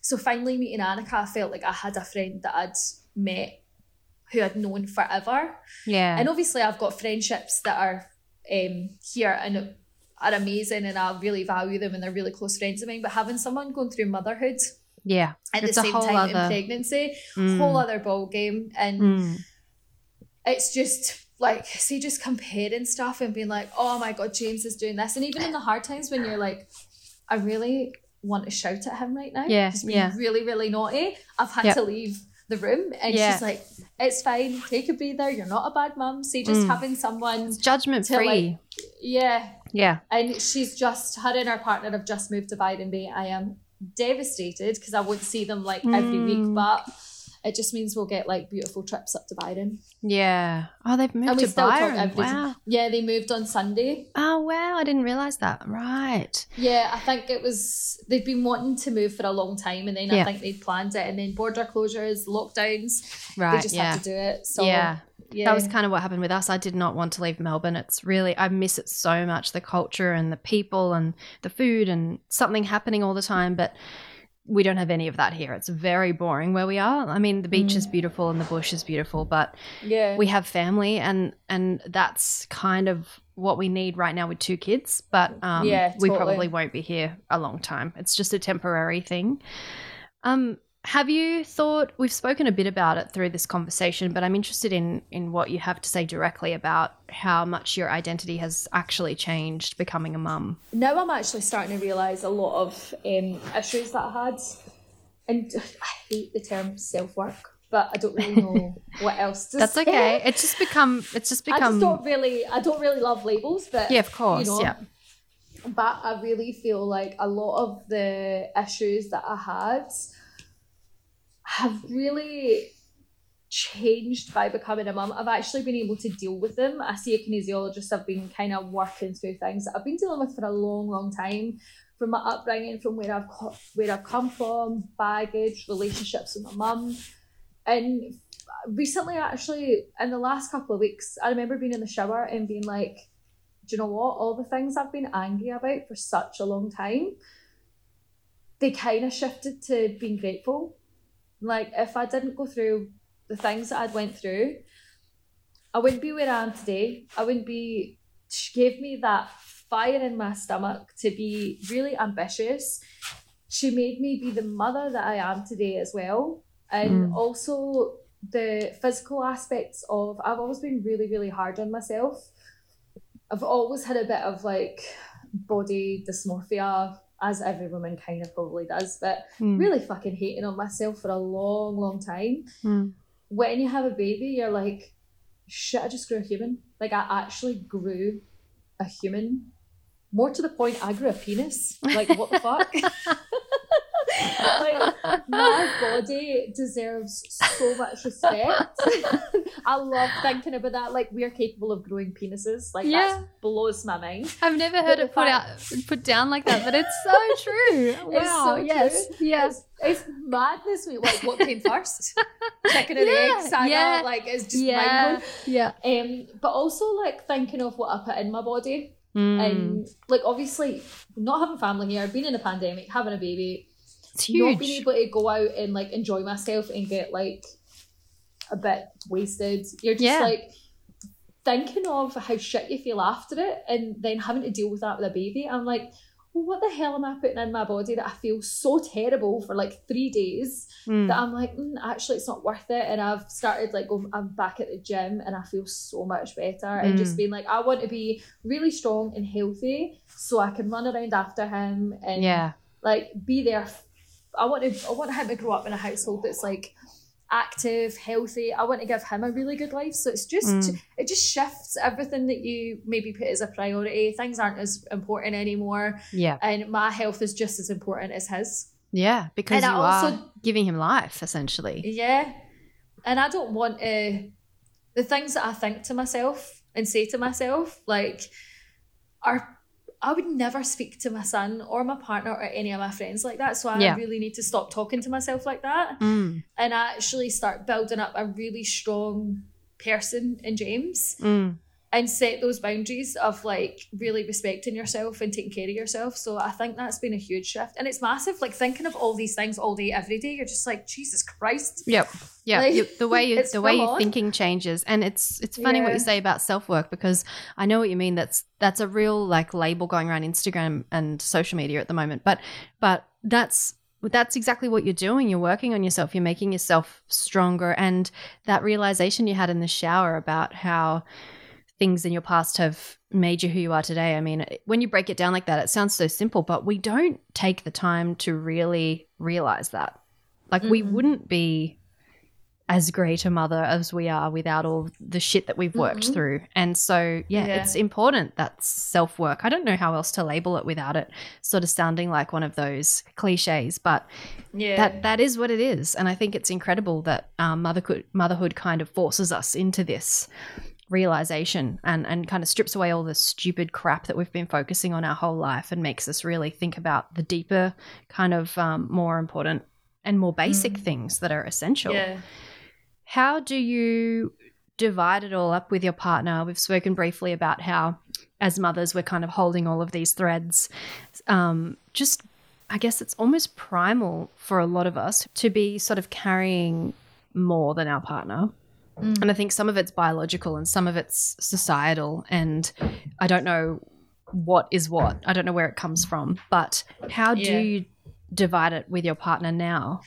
[SPEAKER 2] So finally meeting Annika, I felt like I had a friend that I'd met who I'd known forever.
[SPEAKER 3] Yeah.
[SPEAKER 2] And obviously I've got friendships that are um, here and are amazing and I really value them and they're really close friends of mine. But having someone going through motherhood
[SPEAKER 3] yeah.
[SPEAKER 2] at
[SPEAKER 3] It's
[SPEAKER 2] the
[SPEAKER 3] a
[SPEAKER 2] same
[SPEAKER 3] whole
[SPEAKER 2] time in
[SPEAKER 3] other-
[SPEAKER 2] pregnancy,
[SPEAKER 3] Mm.
[SPEAKER 2] whole other ball game. And
[SPEAKER 3] Mm.
[SPEAKER 2] it's just like see just comparing stuff and being like oh my god james is doing this and even in the hard times when you're like i really want to shout at him right now
[SPEAKER 3] Yeah,
[SPEAKER 2] he's being
[SPEAKER 3] yeah.
[SPEAKER 2] really really naughty i've had
[SPEAKER 3] Yep.
[SPEAKER 2] to leave the room and
[SPEAKER 3] Yeah.
[SPEAKER 2] she's like it's fine take a breather you're not a bad mum see just
[SPEAKER 3] Mm.
[SPEAKER 2] having someone
[SPEAKER 3] Judgment free.
[SPEAKER 2] like- yeah
[SPEAKER 3] yeah.
[SPEAKER 2] and she's just her and her partner have just moved to Byron Bay. I am devastated because I won't see them like every
[SPEAKER 3] Mm.
[SPEAKER 2] week, but it just means we'll get like beautiful trips up to Byron.
[SPEAKER 3] Yeah. Oh, they've moved to Byron.
[SPEAKER 2] every
[SPEAKER 3] Wow.
[SPEAKER 2] Yeah, they moved on Sunday.
[SPEAKER 3] Oh, wow. I didn't realize that. Right.
[SPEAKER 2] Yeah, I think it was they've been wanting to move for a long time, and then
[SPEAKER 3] Yeah.
[SPEAKER 2] I think they'd planned it, and then border closures, lockdowns,
[SPEAKER 3] Right.
[SPEAKER 2] they just
[SPEAKER 3] yeah.
[SPEAKER 2] had to do it. So
[SPEAKER 3] yeah.
[SPEAKER 2] yeah,
[SPEAKER 3] That was kind of what happened with us. I did not want to leave Melbourne. It's really, I miss it so much the culture and the people and the food and something happening all the time. But we don't have any of that here. It's very boring where we are. I mean, the beach
[SPEAKER 2] Mm.
[SPEAKER 3] is beautiful and the bush is beautiful, but
[SPEAKER 2] yeah,
[SPEAKER 3] we have family and and that's kind of what we need right now with two kids. But um,
[SPEAKER 2] Yeah,
[SPEAKER 3] we probably won't be here a long time. It's just a temporary thing. Um, have you thought we've spoken a bit about it through this conversation, but I'm interested in in what you have to say directly about how much your identity has actually changed becoming a mum.
[SPEAKER 2] now I'm actually starting to realise a lot of um, issues that I had, and I hate the term self work, but I don't really know what else to say.
[SPEAKER 3] That's
[SPEAKER 2] say.
[SPEAKER 3] okay. It's just become. It's just
[SPEAKER 2] I
[SPEAKER 3] become.
[SPEAKER 2] just don't really, I don't really love labels, but
[SPEAKER 3] yeah, of course.
[SPEAKER 2] you know,
[SPEAKER 3] yeah.
[SPEAKER 2] but I really feel like a lot of the issues that I had have really changed by becoming a mum. I've actually been able to deal with them. I see a kinesiologist, I've been kind of working through things that I've been dealing with for a long, long time. From my upbringing, from where I've co- where I've come from, baggage, relationships with my mum, and recently, actually, in the last couple of weeks, I remember being in the shower and being like, do you know what? All the things I've been angry about for such a long time, they kind of shifted to being grateful. Like, if I didn't go through the things that I'd went through, I wouldn't be where I am today. I wouldn't be. She gave me that fire in my stomach to be really ambitious. She made me be the mother that I am today as well. And
[SPEAKER 3] Mm.
[SPEAKER 2] also the physical aspects of I've always been really, really hard on myself. I've always had a bit of like body dysmorphia, as every woman kind of probably does, but
[SPEAKER 3] Mm.
[SPEAKER 2] really fucking hating on myself for a long, long time.
[SPEAKER 3] Mm.
[SPEAKER 2] When you have a baby, you're like, shit, I just grew a human. Like I actually grew a human. More to the point, I grew a penis. Like what the fuck? like my body deserves so much respect. I love thinking about that. Like we're capable of growing penises. Like
[SPEAKER 3] Yeah.
[SPEAKER 2] that blows my mind.
[SPEAKER 3] I've never heard
[SPEAKER 2] the
[SPEAKER 3] it put out put down like that, but it's so true. Wow.
[SPEAKER 2] so
[SPEAKER 3] yes.
[SPEAKER 2] true.
[SPEAKER 3] Yes.
[SPEAKER 2] It's, it's madness. We like what came first, chicken the
[SPEAKER 3] Yeah,
[SPEAKER 2] egg saga.
[SPEAKER 3] yeah,
[SPEAKER 2] Like it's just
[SPEAKER 3] Yeah. Yeah.
[SPEAKER 2] Um, but also like thinking of what I put in my body,
[SPEAKER 3] Mm.
[SPEAKER 2] and like obviously not having family here, being in a pandemic, having a baby,
[SPEAKER 3] it's
[SPEAKER 2] not being able to go out and like enjoy myself and get like a bit wasted. You're just
[SPEAKER 3] Yeah.
[SPEAKER 2] like thinking of how shit you feel after it and then having to deal with that with a baby. I'm like, well, what the hell am I putting in my body that I feel so terrible for like three days
[SPEAKER 3] Mm.
[SPEAKER 2] that I'm like, mm, actually, it's not worth it. And I've started like, going, I'm back at the gym and I feel so much better. And just
[SPEAKER 3] Mm.
[SPEAKER 2] being like, I want to be really strong and healthy so I can run around after him and
[SPEAKER 3] yeah.
[SPEAKER 2] like be there. I want to I want him to grow up in a household that's like active, healthy. I want to give him a really good life. So it's just
[SPEAKER 3] Mm.
[SPEAKER 2] it just shifts everything that you maybe put as a priority. Things aren't as important anymore,
[SPEAKER 3] Yeah.
[SPEAKER 2] and my health is just as important as his.
[SPEAKER 3] Yeah. Because
[SPEAKER 2] And
[SPEAKER 3] you
[SPEAKER 2] I also-
[SPEAKER 3] are giving him life, essentially.
[SPEAKER 2] Yeah, and I don't want to. The things that I think to myself and say to myself like are. I would never speak to my son or my partner or any of my friends like that. So I
[SPEAKER 3] Yeah.
[SPEAKER 2] really need to stop talking to myself like that.
[SPEAKER 3] Mm.
[SPEAKER 2] and actually start building up a really strong person in James
[SPEAKER 3] Mm.
[SPEAKER 2] And set those boundaries of like really respecting yourself and taking care of yourself. So I think that's been a huge shift. And it's massive. Like thinking of all these things all day, every day, you're just like, Jesus Christ.
[SPEAKER 3] Yep. Yeah.
[SPEAKER 2] Like,
[SPEAKER 3] you, the way you, the way your thinking changes, and it's it's funny what you say about self work because I know what you mean. That's that's a real like label going around Instagram and social media at the moment. But but that's that's exactly what you're doing. You're working on yourself. You're making yourself stronger. And that realization you had in the shower about how things in your past have made you who you are today. I mean, when you break it down like that, it sounds so simple, but we don't take the time to really realize that. Like, we
[SPEAKER 2] Mm-mm.
[SPEAKER 3] wouldn't be as great a mother as we are without all the shit that we've worked
[SPEAKER 2] Mm-mm.
[SPEAKER 3] through. And so, yeah,
[SPEAKER 2] Yeah.
[SPEAKER 3] it's important that self work. I don't know how else to label it without it sort of sounding like one of those cliches, but
[SPEAKER 2] Yeah.
[SPEAKER 3] that that is what it is. And I think it's incredible that um, motherhood motherhood kind of forces us into this realization and and kind of strips away all the stupid crap that we've been focusing on our whole life and makes us really think about the deeper kind of um, more important and more basic
[SPEAKER 2] Mm.
[SPEAKER 3] things that are essential
[SPEAKER 2] yeah.
[SPEAKER 3] how do you divide it all up with your partner we've spoken briefly about how as mothers we're kind of holding all of these threads um, just i guess it's almost primal for a lot of us to be sort of carrying more than our partner
[SPEAKER 2] Mm.
[SPEAKER 3] and i think some of it's biological and some of it's societal and i don't know what is what i don't know where it comes from but how do
[SPEAKER 2] Yeah.
[SPEAKER 3] you divide it with your partner now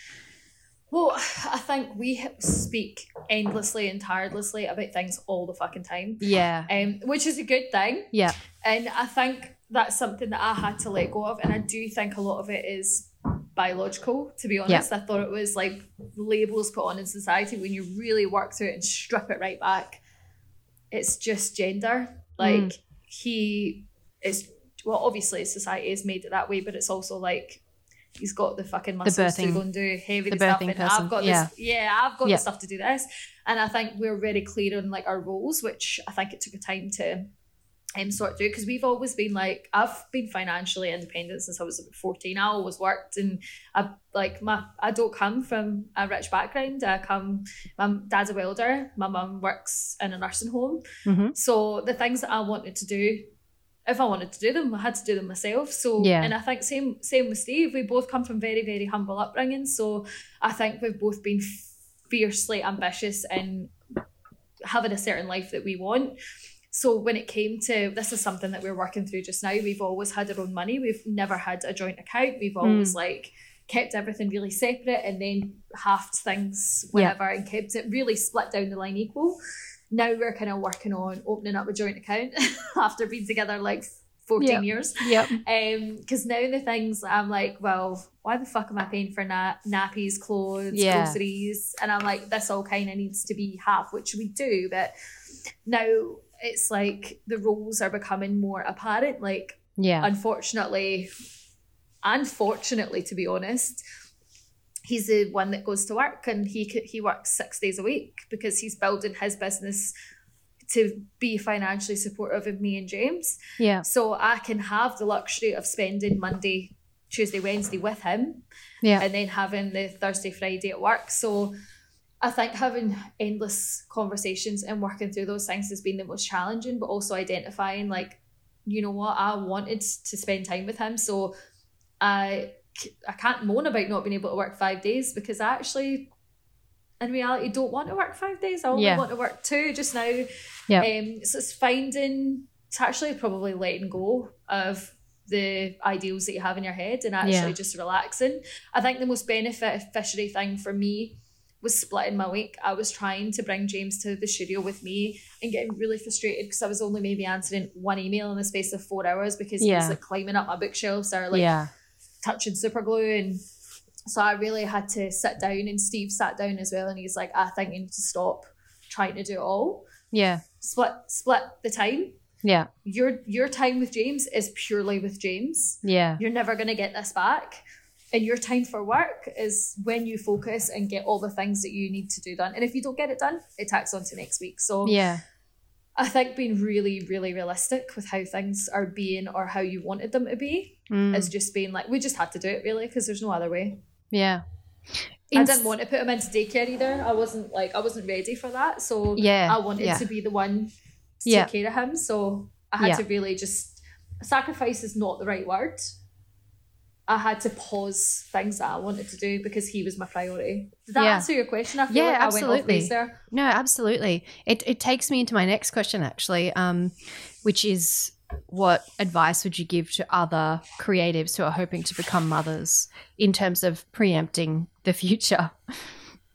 [SPEAKER 2] Well, I think we speak endlessly and tirelessly about things all the fucking time,
[SPEAKER 3] yeah
[SPEAKER 2] um, which is a good thing.
[SPEAKER 3] yeah
[SPEAKER 2] And I think that's something that I had to let go of. And I do think a lot of it is biological, to be honest. I thought it was like labels put on in society when you really work through it and strip it right back. It's just gender. Like mm. he is, well, obviously society has made it that way, but it's also like he's got the fucking muscles to
[SPEAKER 3] birthing-
[SPEAKER 2] go and do heavy
[SPEAKER 3] the
[SPEAKER 2] stuff. And
[SPEAKER 3] person,
[SPEAKER 2] I've got
[SPEAKER 3] yeah.
[SPEAKER 2] this, yeah, I've got
[SPEAKER 3] Yeah.
[SPEAKER 2] the stuff to do this. And I think we're very clear on like our roles, which I think it took a time to um, sort through because we've always been like I've been financially independent since I was about 14 I always worked and I like my I don't come from a rich background. I come my dad's a welder. My mum works in a nursing home.
[SPEAKER 3] Mm-hmm.
[SPEAKER 2] so the things that I wanted to do if I wanted to do them I had to do them myself. So
[SPEAKER 3] Yeah.
[SPEAKER 2] and I think same same with Steve. We both come from very very humble upbringing. So I think we've both been fiercely ambitious in having a certain life that we want so when it came to this is something that we're working through just now we've always had our own money we've never had a joint account we've always like kept everything really separate and then halved things
[SPEAKER 3] Yeah.
[SPEAKER 2] whenever and kept it really split down the line equal now we're kind of working on opening up a joint account after being together like 14
[SPEAKER 3] Yeah.
[SPEAKER 2] years
[SPEAKER 3] Yep.
[SPEAKER 2] um because now the things i'm like well why the fuck am i paying for na- nappies clothes
[SPEAKER 3] Yeah.
[SPEAKER 2] groceries and i'm like this all kind of needs to be half which we do but now it's like the roles are becoming more apparent like
[SPEAKER 3] Yeah.
[SPEAKER 2] unfortunately unfortunately to be honest he's the one that goes to work and he he works six days a week because he's building his business to be financially supportive of me and james
[SPEAKER 3] Yeah.
[SPEAKER 2] so I can have the luxury of spending Monday, Tuesday, Wednesday with him
[SPEAKER 3] Yeah.
[SPEAKER 2] and then having the Thursday, Friday at work. So I think having endless conversations and working through those things has been the most challenging, but also identifying like, you know what, I wanted to spend time with him. So I I can't moan about not being able to work five days because I actually in reality don't want to work five days. I only
[SPEAKER 3] Yeah.
[SPEAKER 2] want to work two just now.
[SPEAKER 3] Yeah.
[SPEAKER 2] Um so it's finding it's actually probably letting go of the ideals that you have in your head and actually
[SPEAKER 3] Yeah.
[SPEAKER 2] just relaxing. I think the most beneficiary thing for me was splitting my week. I was trying to bring James to the studio with me and getting really frustrated because I was only maybe answering one email in the space of four hours because he was like climbing up my bookshelves or like
[SPEAKER 3] yeah.
[SPEAKER 2] touching super glue and so I really had to sit down and Steve sat down as well and he's like, I think you need to stop trying to do it all.
[SPEAKER 3] Yeah.
[SPEAKER 2] Split split the time.
[SPEAKER 3] Yeah.
[SPEAKER 2] Your your time with James is purely with James.
[SPEAKER 3] Yeah.
[SPEAKER 2] You're never gonna get this back. And your time for work is when you focus and get all the things that you need to do done. And if you don't get it done, it tacks on to next week. So
[SPEAKER 3] Yeah.
[SPEAKER 2] I think being really, really realistic with how things are being or how you wanted them to be
[SPEAKER 3] Mm.
[SPEAKER 2] is just being like, we just had to do it really because there's no other way.
[SPEAKER 3] Yeah.
[SPEAKER 2] I didn't want to put him into daycare either. I wasn't like I wasn't ready for that. So
[SPEAKER 3] Yeah.
[SPEAKER 2] I wanted
[SPEAKER 3] yeah.
[SPEAKER 2] to be the one to
[SPEAKER 3] Yeah.
[SPEAKER 2] take care of him. So I had
[SPEAKER 3] Yeah.
[SPEAKER 2] to really just sacrifice is not the right word. I had to pause things that I wanted to do because he was my priority. Did that
[SPEAKER 3] Yeah.
[SPEAKER 2] answer your question? I feel
[SPEAKER 3] Yeah,
[SPEAKER 2] like I went off
[SPEAKER 3] absolutely. No, absolutely. It it takes me into my next question actually, um, which is what advice would you give to other creatives who are hoping to become mothers in terms of preempting the future?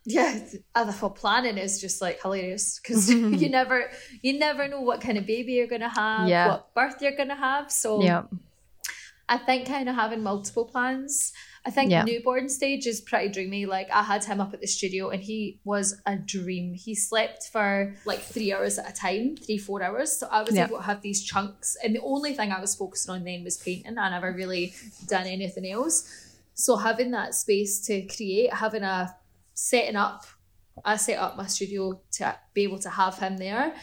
[SPEAKER 2] Yeah, other for planning is just like hilarious because you never you never know what kind of baby you're gonna have,
[SPEAKER 3] Yeah.
[SPEAKER 2] what birth you're gonna have. So
[SPEAKER 3] Yeah.
[SPEAKER 2] I think kind of having multiple plans. I think
[SPEAKER 3] Yeah.
[SPEAKER 2] newborn stage is pretty dreamy. Like I had him up at the studio and he was a dream. He slept for like three hours at a time, three, four hours. So I was
[SPEAKER 3] Yeah.
[SPEAKER 2] able to have these chunks. And the only thing I was focusing on then was painting. I never really done anything else. So having that space to create, having a setting up, I set up my studio to be able to have him there.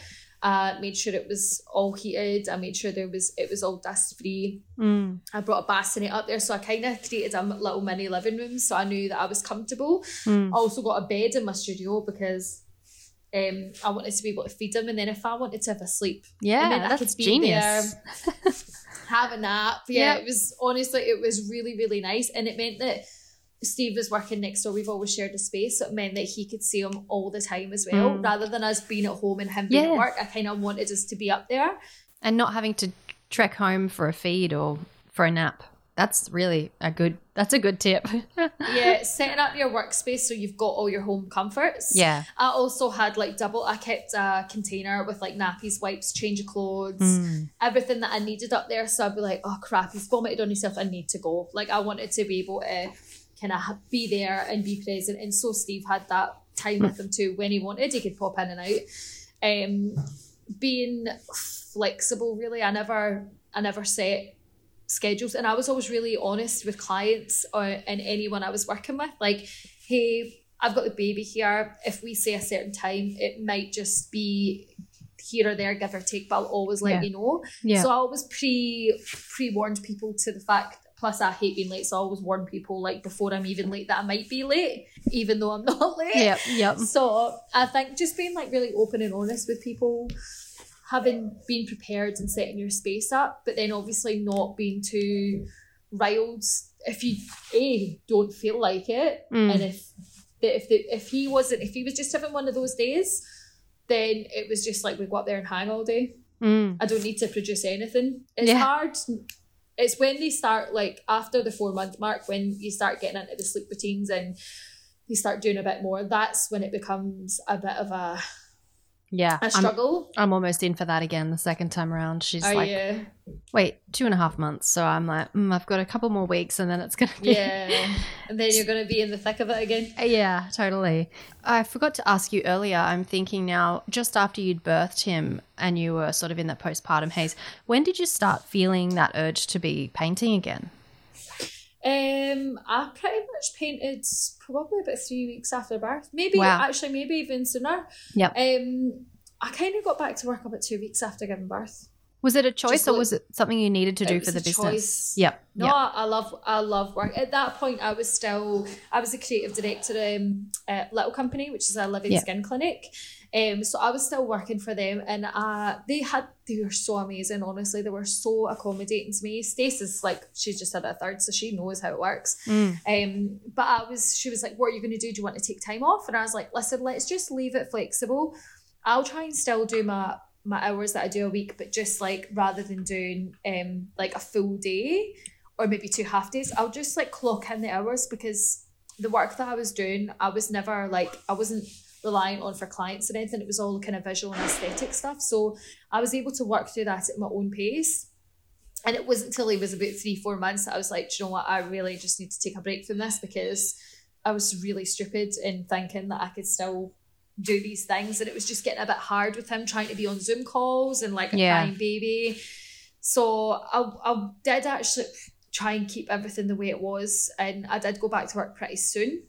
[SPEAKER 2] Uh, made sure it was all heated. I made sure there was it was all dust free.
[SPEAKER 3] Mm.
[SPEAKER 2] I brought a bassinet up there, so I kind of created a little mini living room, so I knew that I was comfortable.
[SPEAKER 3] Mm.
[SPEAKER 2] I also got a bed in my studio because um, I wanted to be able to feed him, and then if I wanted to have a sleep,
[SPEAKER 3] Yeah,
[SPEAKER 2] I
[SPEAKER 3] that's
[SPEAKER 2] could be
[SPEAKER 3] genius.
[SPEAKER 2] there, have a nap. Yeah,
[SPEAKER 3] Yeah.
[SPEAKER 2] it was honestly, it was really, really nice, and it meant that Steve was working next door. We've always shared a space, so it meant that he could see him all the time as well,
[SPEAKER 3] Mm.
[SPEAKER 2] rather than us being at home and him being
[SPEAKER 3] Yeah.
[SPEAKER 2] at work. I kind of wanted us to be up there.
[SPEAKER 3] And not having to trek home for a feed or for a nap. That's really a good that's a good tip.
[SPEAKER 2] Yeah, setting up your workspace so you've got all your home comforts.
[SPEAKER 3] yeah.
[SPEAKER 2] I also had like double. I kept a container with like nappies, wipes, change of clothes,
[SPEAKER 3] Mm.
[SPEAKER 2] everything that I needed up there. So I'd be like, oh crap, he's vomited on himself. I need to go. Like I wanted to be able to kind of be there and be present. And so Steve had that time with him too. When he wanted, he could pop in and out. Um, being flexible, really. I never, I never set schedules, and I was always really honest with clients or and anyone I was working with. Like, hey, I've got the baby here. If we say a certain time, it might just be here or there, give or take, but I'll always let
[SPEAKER 3] Yeah.
[SPEAKER 2] you know.
[SPEAKER 3] Yeah.
[SPEAKER 2] So I always pre pre warned people to the fact. Plus, I hate being late, so I always warn people like before I'm even late that I might be late, even though I'm not late.
[SPEAKER 3] yep. Yep.
[SPEAKER 2] So I think just being like really open and honest with people, having been prepared and setting your space up, but then obviously not being too riled if you a don't feel like it,
[SPEAKER 3] Mm.
[SPEAKER 2] and if the, if the, if he wasn't if he was just having one of those days, then it was just like we go up there and hang all day.
[SPEAKER 3] Mm.
[SPEAKER 2] I don't need to produce anything. It's
[SPEAKER 3] Yeah.
[SPEAKER 2] hard. It's when they start like after the four month mark when you start getting into the sleep routines and you start doing a bit more. That's when it becomes a bit of a,
[SPEAKER 3] Yeah.
[SPEAKER 2] a
[SPEAKER 3] I'm,
[SPEAKER 2] struggle.
[SPEAKER 3] I'm almost in for that again the second time around. She's
[SPEAKER 2] Are
[SPEAKER 3] like,
[SPEAKER 2] you?
[SPEAKER 3] wait, two and a half months. So I'm like, mm, I've got a couple more weeks and then it's going to be.
[SPEAKER 2] Yeah. and then you're going to be in the thick of it again.
[SPEAKER 3] Yeah, totally. I forgot to ask you earlier. I'm thinking now, just after you'd birthed him and you were sort of in that postpartum haze, when did you start feeling that urge to be painting again?
[SPEAKER 2] Um, I pretty much painted probably about three weeks after birth. Maybe
[SPEAKER 3] Wow.
[SPEAKER 2] actually, maybe even sooner.
[SPEAKER 3] Yeah.
[SPEAKER 2] Um, I kind of got back to work about two weeks after giving birth.
[SPEAKER 3] Was it a choice
[SPEAKER 2] Just
[SPEAKER 3] or
[SPEAKER 2] look-
[SPEAKER 3] was it something you needed to do for the business? Yep.
[SPEAKER 2] No,
[SPEAKER 3] yep.
[SPEAKER 2] I, I love I love work. At that point, I was still I was a creative director um, at Little Company, which is a living
[SPEAKER 3] Yeah.
[SPEAKER 2] skin clinic. Um, so I was still working for them, and uh, they had they were so amazing. Honestly, they were so accommodating to me. Stace is like she's just had a third, so she knows how it works.
[SPEAKER 3] Mm.
[SPEAKER 2] Um, but I was, she was like, "What are you going to do? Do you want to take time off?" And I was like, "Listen, let's just leave it flexible. I'll try and still do my my hours that I do a week, but just like rather than doing um like a full day or maybe two half days, I'll just like clock in the hours because the work that I was doing, I was never like I wasn't relying on for clients or anything. It was all kind of visual and aesthetic stuff. So I was able to work through that at my own pace. And it wasn't until he was about three, four months that I was like, "Do you know what, I really just need to take a break from this because I was really stupid in thinking that I could still do these things. And it was just getting a bit hard with him trying to be on Zoom calls and like a
[SPEAKER 3] Yeah.
[SPEAKER 2] crying baby. So I, I did actually try and keep everything the way it was. And I did go back to work pretty soon.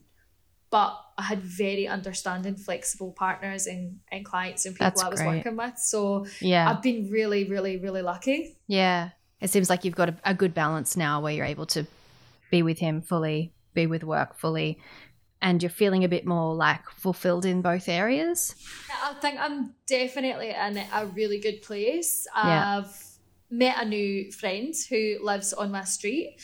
[SPEAKER 2] But I had very understanding, flexible partners and, and clients and people
[SPEAKER 3] That's
[SPEAKER 2] I was
[SPEAKER 3] great.
[SPEAKER 2] working with. So
[SPEAKER 3] Yeah.
[SPEAKER 2] I've been really, really, really lucky.
[SPEAKER 3] yeah. It seems like you've got a, a good balance now where you're able to be with him fully, be with work fully, and you're feeling a bit more like fulfilled in both areas.
[SPEAKER 2] I think I'm definitely in a really good place.
[SPEAKER 3] Yeah.
[SPEAKER 2] I've met a new friend who lives on my street,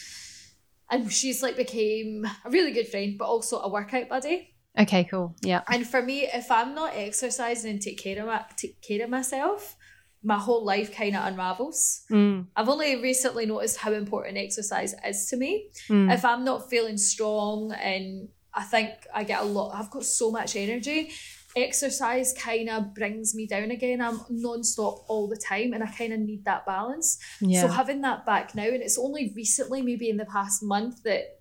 [SPEAKER 2] and she's like became a really good friend, but also a workout buddy.
[SPEAKER 3] Okay, cool. Yeah.
[SPEAKER 2] And for me, if I'm not exercising and take care of my, take care of myself, my whole life kind of unravels.
[SPEAKER 3] Mm,
[SPEAKER 2] I've only recently noticed how important exercise is to me.
[SPEAKER 3] mm.
[SPEAKER 2] If I'm not feeling strong and I think I get a lot, I've got so much energy. Exercise kind of brings me down again. I'm non-stop all the time and I kind of need that balance.
[SPEAKER 3] yeah.
[SPEAKER 2] So having that back now, and it's only recently, maybe in the past month, that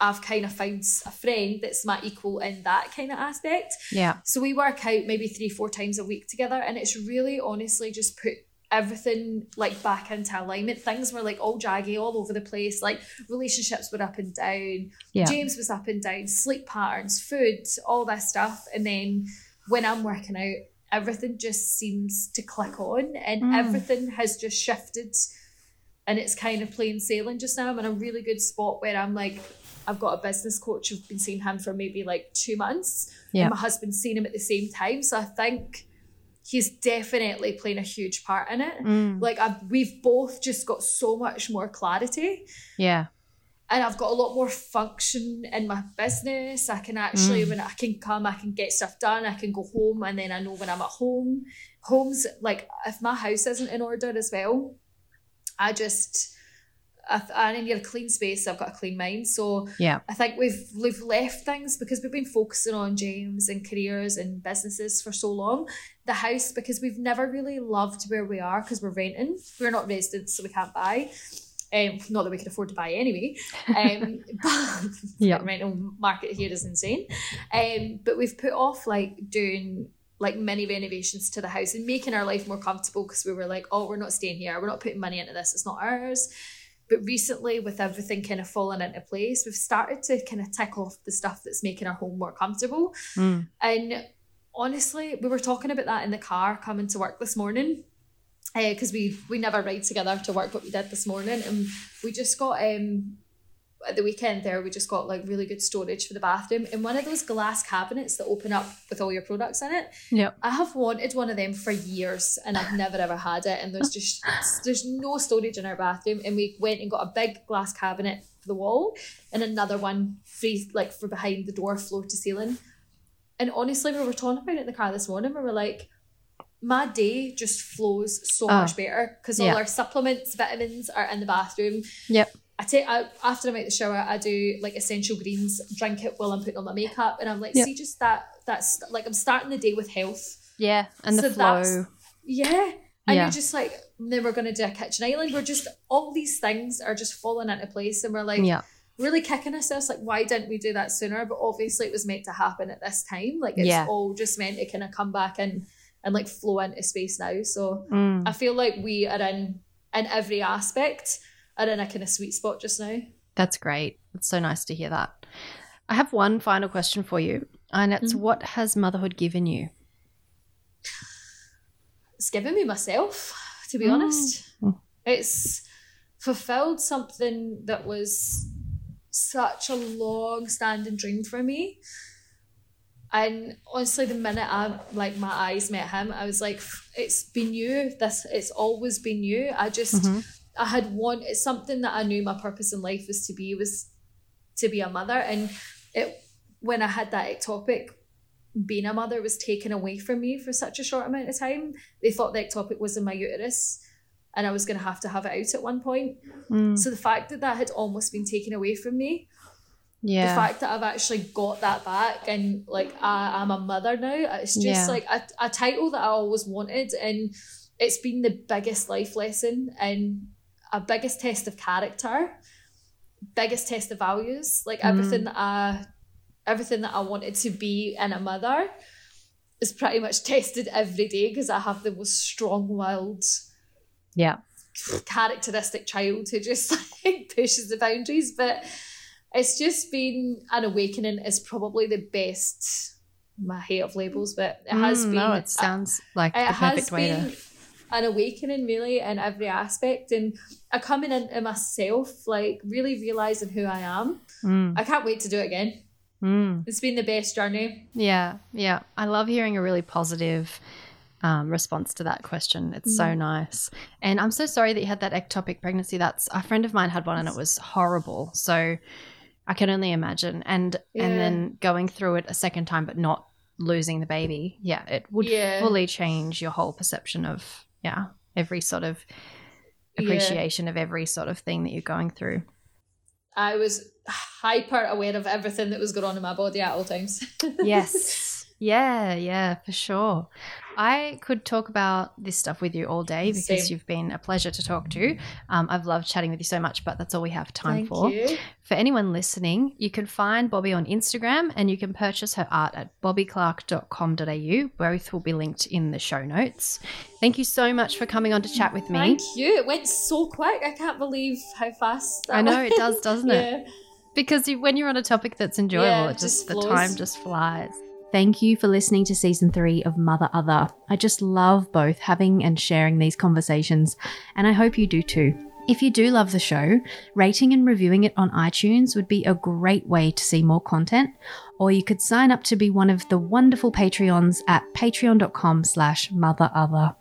[SPEAKER 2] I've kind of found a friend that's my equal in that kind of aspect.
[SPEAKER 3] yeah.
[SPEAKER 2] So we work out maybe three, four times a week together, and it's really honestly just put everything like back into alignment. Things were like all jaggy all over the place. Like relationships were up and down.
[SPEAKER 3] Yeah.
[SPEAKER 2] James was up and down. Sleep patterns, food, all this stuff, and then when I'm working out, everything just seems to click on, and
[SPEAKER 3] Mm.
[SPEAKER 2] everything has just shifted. And it's kind of plain sailing just now. I'm in a really good spot where I'm like, I've got a business coach. I've been seeing him for maybe like two months.
[SPEAKER 3] Yeah.
[SPEAKER 2] And my husband's seen him at the same time. So I think he's definitely playing a huge part in it.
[SPEAKER 3] Mm,
[SPEAKER 2] Like I've, we've both just got so much more clarity
[SPEAKER 3] yeah.
[SPEAKER 2] And I've got a lot more function in my business. I can actually,
[SPEAKER 3] Mm.
[SPEAKER 2] when I can come, I can get stuff done. I can go home and then I know when I'm at home. Home's like, if my house isn't in order as well, I just, I, I need a clean space. I've got a clean mind. So
[SPEAKER 3] Yeah.
[SPEAKER 2] I think we've we've left things because we've been focusing on James and careers and businesses for so long. The house because we've never really loved where we are because we're renting. We're not residents, so we can't buy. Um, not that we could afford to buy anyway. Um, but
[SPEAKER 3] Yeah.
[SPEAKER 2] the rental market here is insane. Um, but we've put off like doing like many renovations to the house and making our life more comfortable because we were like, oh, we're not staying here. We're not putting money into this. It's not ours. But recently, with everything kind of falling into place, we've started to kind of tick off the stuff that's making our home more comfortable.
[SPEAKER 3] Mm,
[SPEAKER 2] And honestly, we were talking about that in the car coming to work this morning. Because we we never ride together to work, but we did this morning, and we just got um at the weekend there we just got like really good storage for the bathroom and one of those glass cabinets that open up with all your products in it
[SPEAKER 3] yeah
[SPEAKER 2] I have wanted one of them for years and I've never ever had it. And there's just there's no storage in our bathroom. And we went and got a big glass cabinet for the wall and another one free like for behind the door, floor to ceiling. And honestly, we were talking about it in the car this morning. We were like, my day just flows so
[SPEAKER 3] Oh,
[SPEAKER 2] much better because all
[SPEAKER 3] yeah.
[SPEAKER 2] our supplements, vitamins are in the bathroom.
[SPEAKER 3] Yep.
[SPEAKER 2] I take I, after I'm out the shower, I do like essential greens, drink it while I'm putting on my makeup, and I'm like,
[SPEAKER 3] Yep.
[SPEAKER 2] see, just that that's like I'm starting the day with health.
[SPEAKER 3] Yeah. And the
[SPEAKER 2] So that's-
[SPEAKER 3] flow.
[SPEAKER 2] Yeah. And
[SPEAKER 3] Yeah.
[SPEAKER 2] you're just like, then we're going to do a kitchen island. We're just, all these things are just falling into place. And we're like,
[SPEAKER 3] Yeah.
[SPEAKER 2] really kicking ourselves. Like, why didn't we do that sooner? But obviously, it was meant to happen at this time. Like, it's
[SPEAKER 3] Yeah.
[SPEAKER 2] all just meant to kind of come back and, and like flow into space now. So
[SPEAKER 3] Mm.
[SPEAKER 2] I feel like we are in, in every aspect, are in a kind of sweet spot just now.
[SPEAKER 3] That's great. It's so nice to hear that. I have one final question for you, and it's
[SPEAKER 2] Mhm.
[SPEAKER 3] what has motherhood given you?
[SPEAKER 2] it's given me myself, to be
[SPEAKER 3] Mm.
[SPEAKER 2] honest.
[SPEAKER 3] Mm.
[SPEAKER 2] It's fulfilled something that was such a long standing dream for me. And honestly, the minute I like my eyes met him, I was like, it's been you. This it's always been you. I just
[SPEAKER 3] Mhm.
[SPEAKER 2] I had one it's something that I knew my purpose in life was to be was to be a mother. And it when I had that ectopic, being a mother was taken away from me for such a short amount of time. They thought the ectopic was in my uterus and I was going to have to have it out at one point.
[SPEAKER 3] Mm.
[SPEAKER 2] So the fact that that had almost been taken away from me,
[SPEAKER 3] Yeah.
[SPEAKER 2] the fact that I've actually got that back and like I, I'm a mother now, it's just
[SPEAKER 3] Yeah.
[SPEAKER 2] like a, a title that I always wanted. And it's been the biggest life lesson and a biggest test of character, biggest test of values. Like
[SPEAKER 3] Mm.
[SPEAKER 2] everything that I everything that I wanted to be in a mother is pretty much tested every day because I have the most strong willed
[SPEAKER 3] yeah.
[SPEAKER 2] characteristic child who just like pushes the boundaries. But it's just been an awakening is probably the best my hate of labels, but it has
[SPEAKER 3] Mm,
[SPEAKER 2] been
[SPEAKER 3] No, it sounds like
[SPEAKER 2] it
[SPEAKER 3] the perfect way
[SPEAKER 2] been
[SPEAKER 3] to.
[SPEAKER 2] an awakening really in every aspect and a coming into myself, like really realizing who I am.
[SPEAKER 3] Mm,
[SPEAKER 2] I can't wait to do it again.
[SPEAKER 3] mm.
[SPEAKER 2] It's been the best journey.
[SPEAKER 3] Yeah, yeah. I love hearing a really positive um, response to that question. It's so
[SPEAKER 2] Mm.
[SPEAKER 3] nice. And I'm so sorry that you had that ectopic pregnancy. That's a friend of mine had one and it was horrible. So I can only imagine. And
[SPEAKER 2] Yeah.
[SPEAKER 3] and then going through it a second time but not losing the baby. Yeah, it would
[SPEAKER 2] Yeah.
[SPEAKER 3] fully change your whole perception of yeah, every sort of
[SPEAKER 2] Yeah.
[SPEAKER 3] appreciation of every sort of thing that you're going through.
[SPEAKER 2] I was hyper aware of everything that was going on in my body at all times.
[SPEAKER 3] yes. Yeah, yeah, for sure. I could talk about this stuff with you all day because
[SPEAKER 2] Same.
[SPEAKER 3] you've been a pleasure to talk to. Um, I've loved chatting with you so much, but that's all we have time
[SPEAKER 2] Thank
[SPEAKER 3] for.
[SPEAKER 2] you.
[SPEAKER 3] For anyone listening, you can find Bobby on Instagram and you can purchase her art at bobbyclark.com.au. Both will be linked in the show notes. Thank you so much for coming on to chat with me.
[SPEAKER 2] Thank you. It went so quick. I can't believe how fast. that
[SPEAKER 3] I know
[SPEAKER 2] went.
[SPEAKER 3] it does, doesn't it? because you, when you're on a topic that's enjoyable,
[SPEAKER 2] Yeah,
[SPEAKER 3] it
[SPEAKER 2] it
[SPEAKER 3] just
[SPEAKER 2] just
[SPEAKER 3] the time just flies. Thank you for listening to season three of Mother Other. I just love both having and sharing these conversations, and I hope you do too. If you do love the show, rating and reviewing it on iTunes would be a great way to see more content, or you could sign up to be one of the wonderful Patreons at patreon.com slash motherother.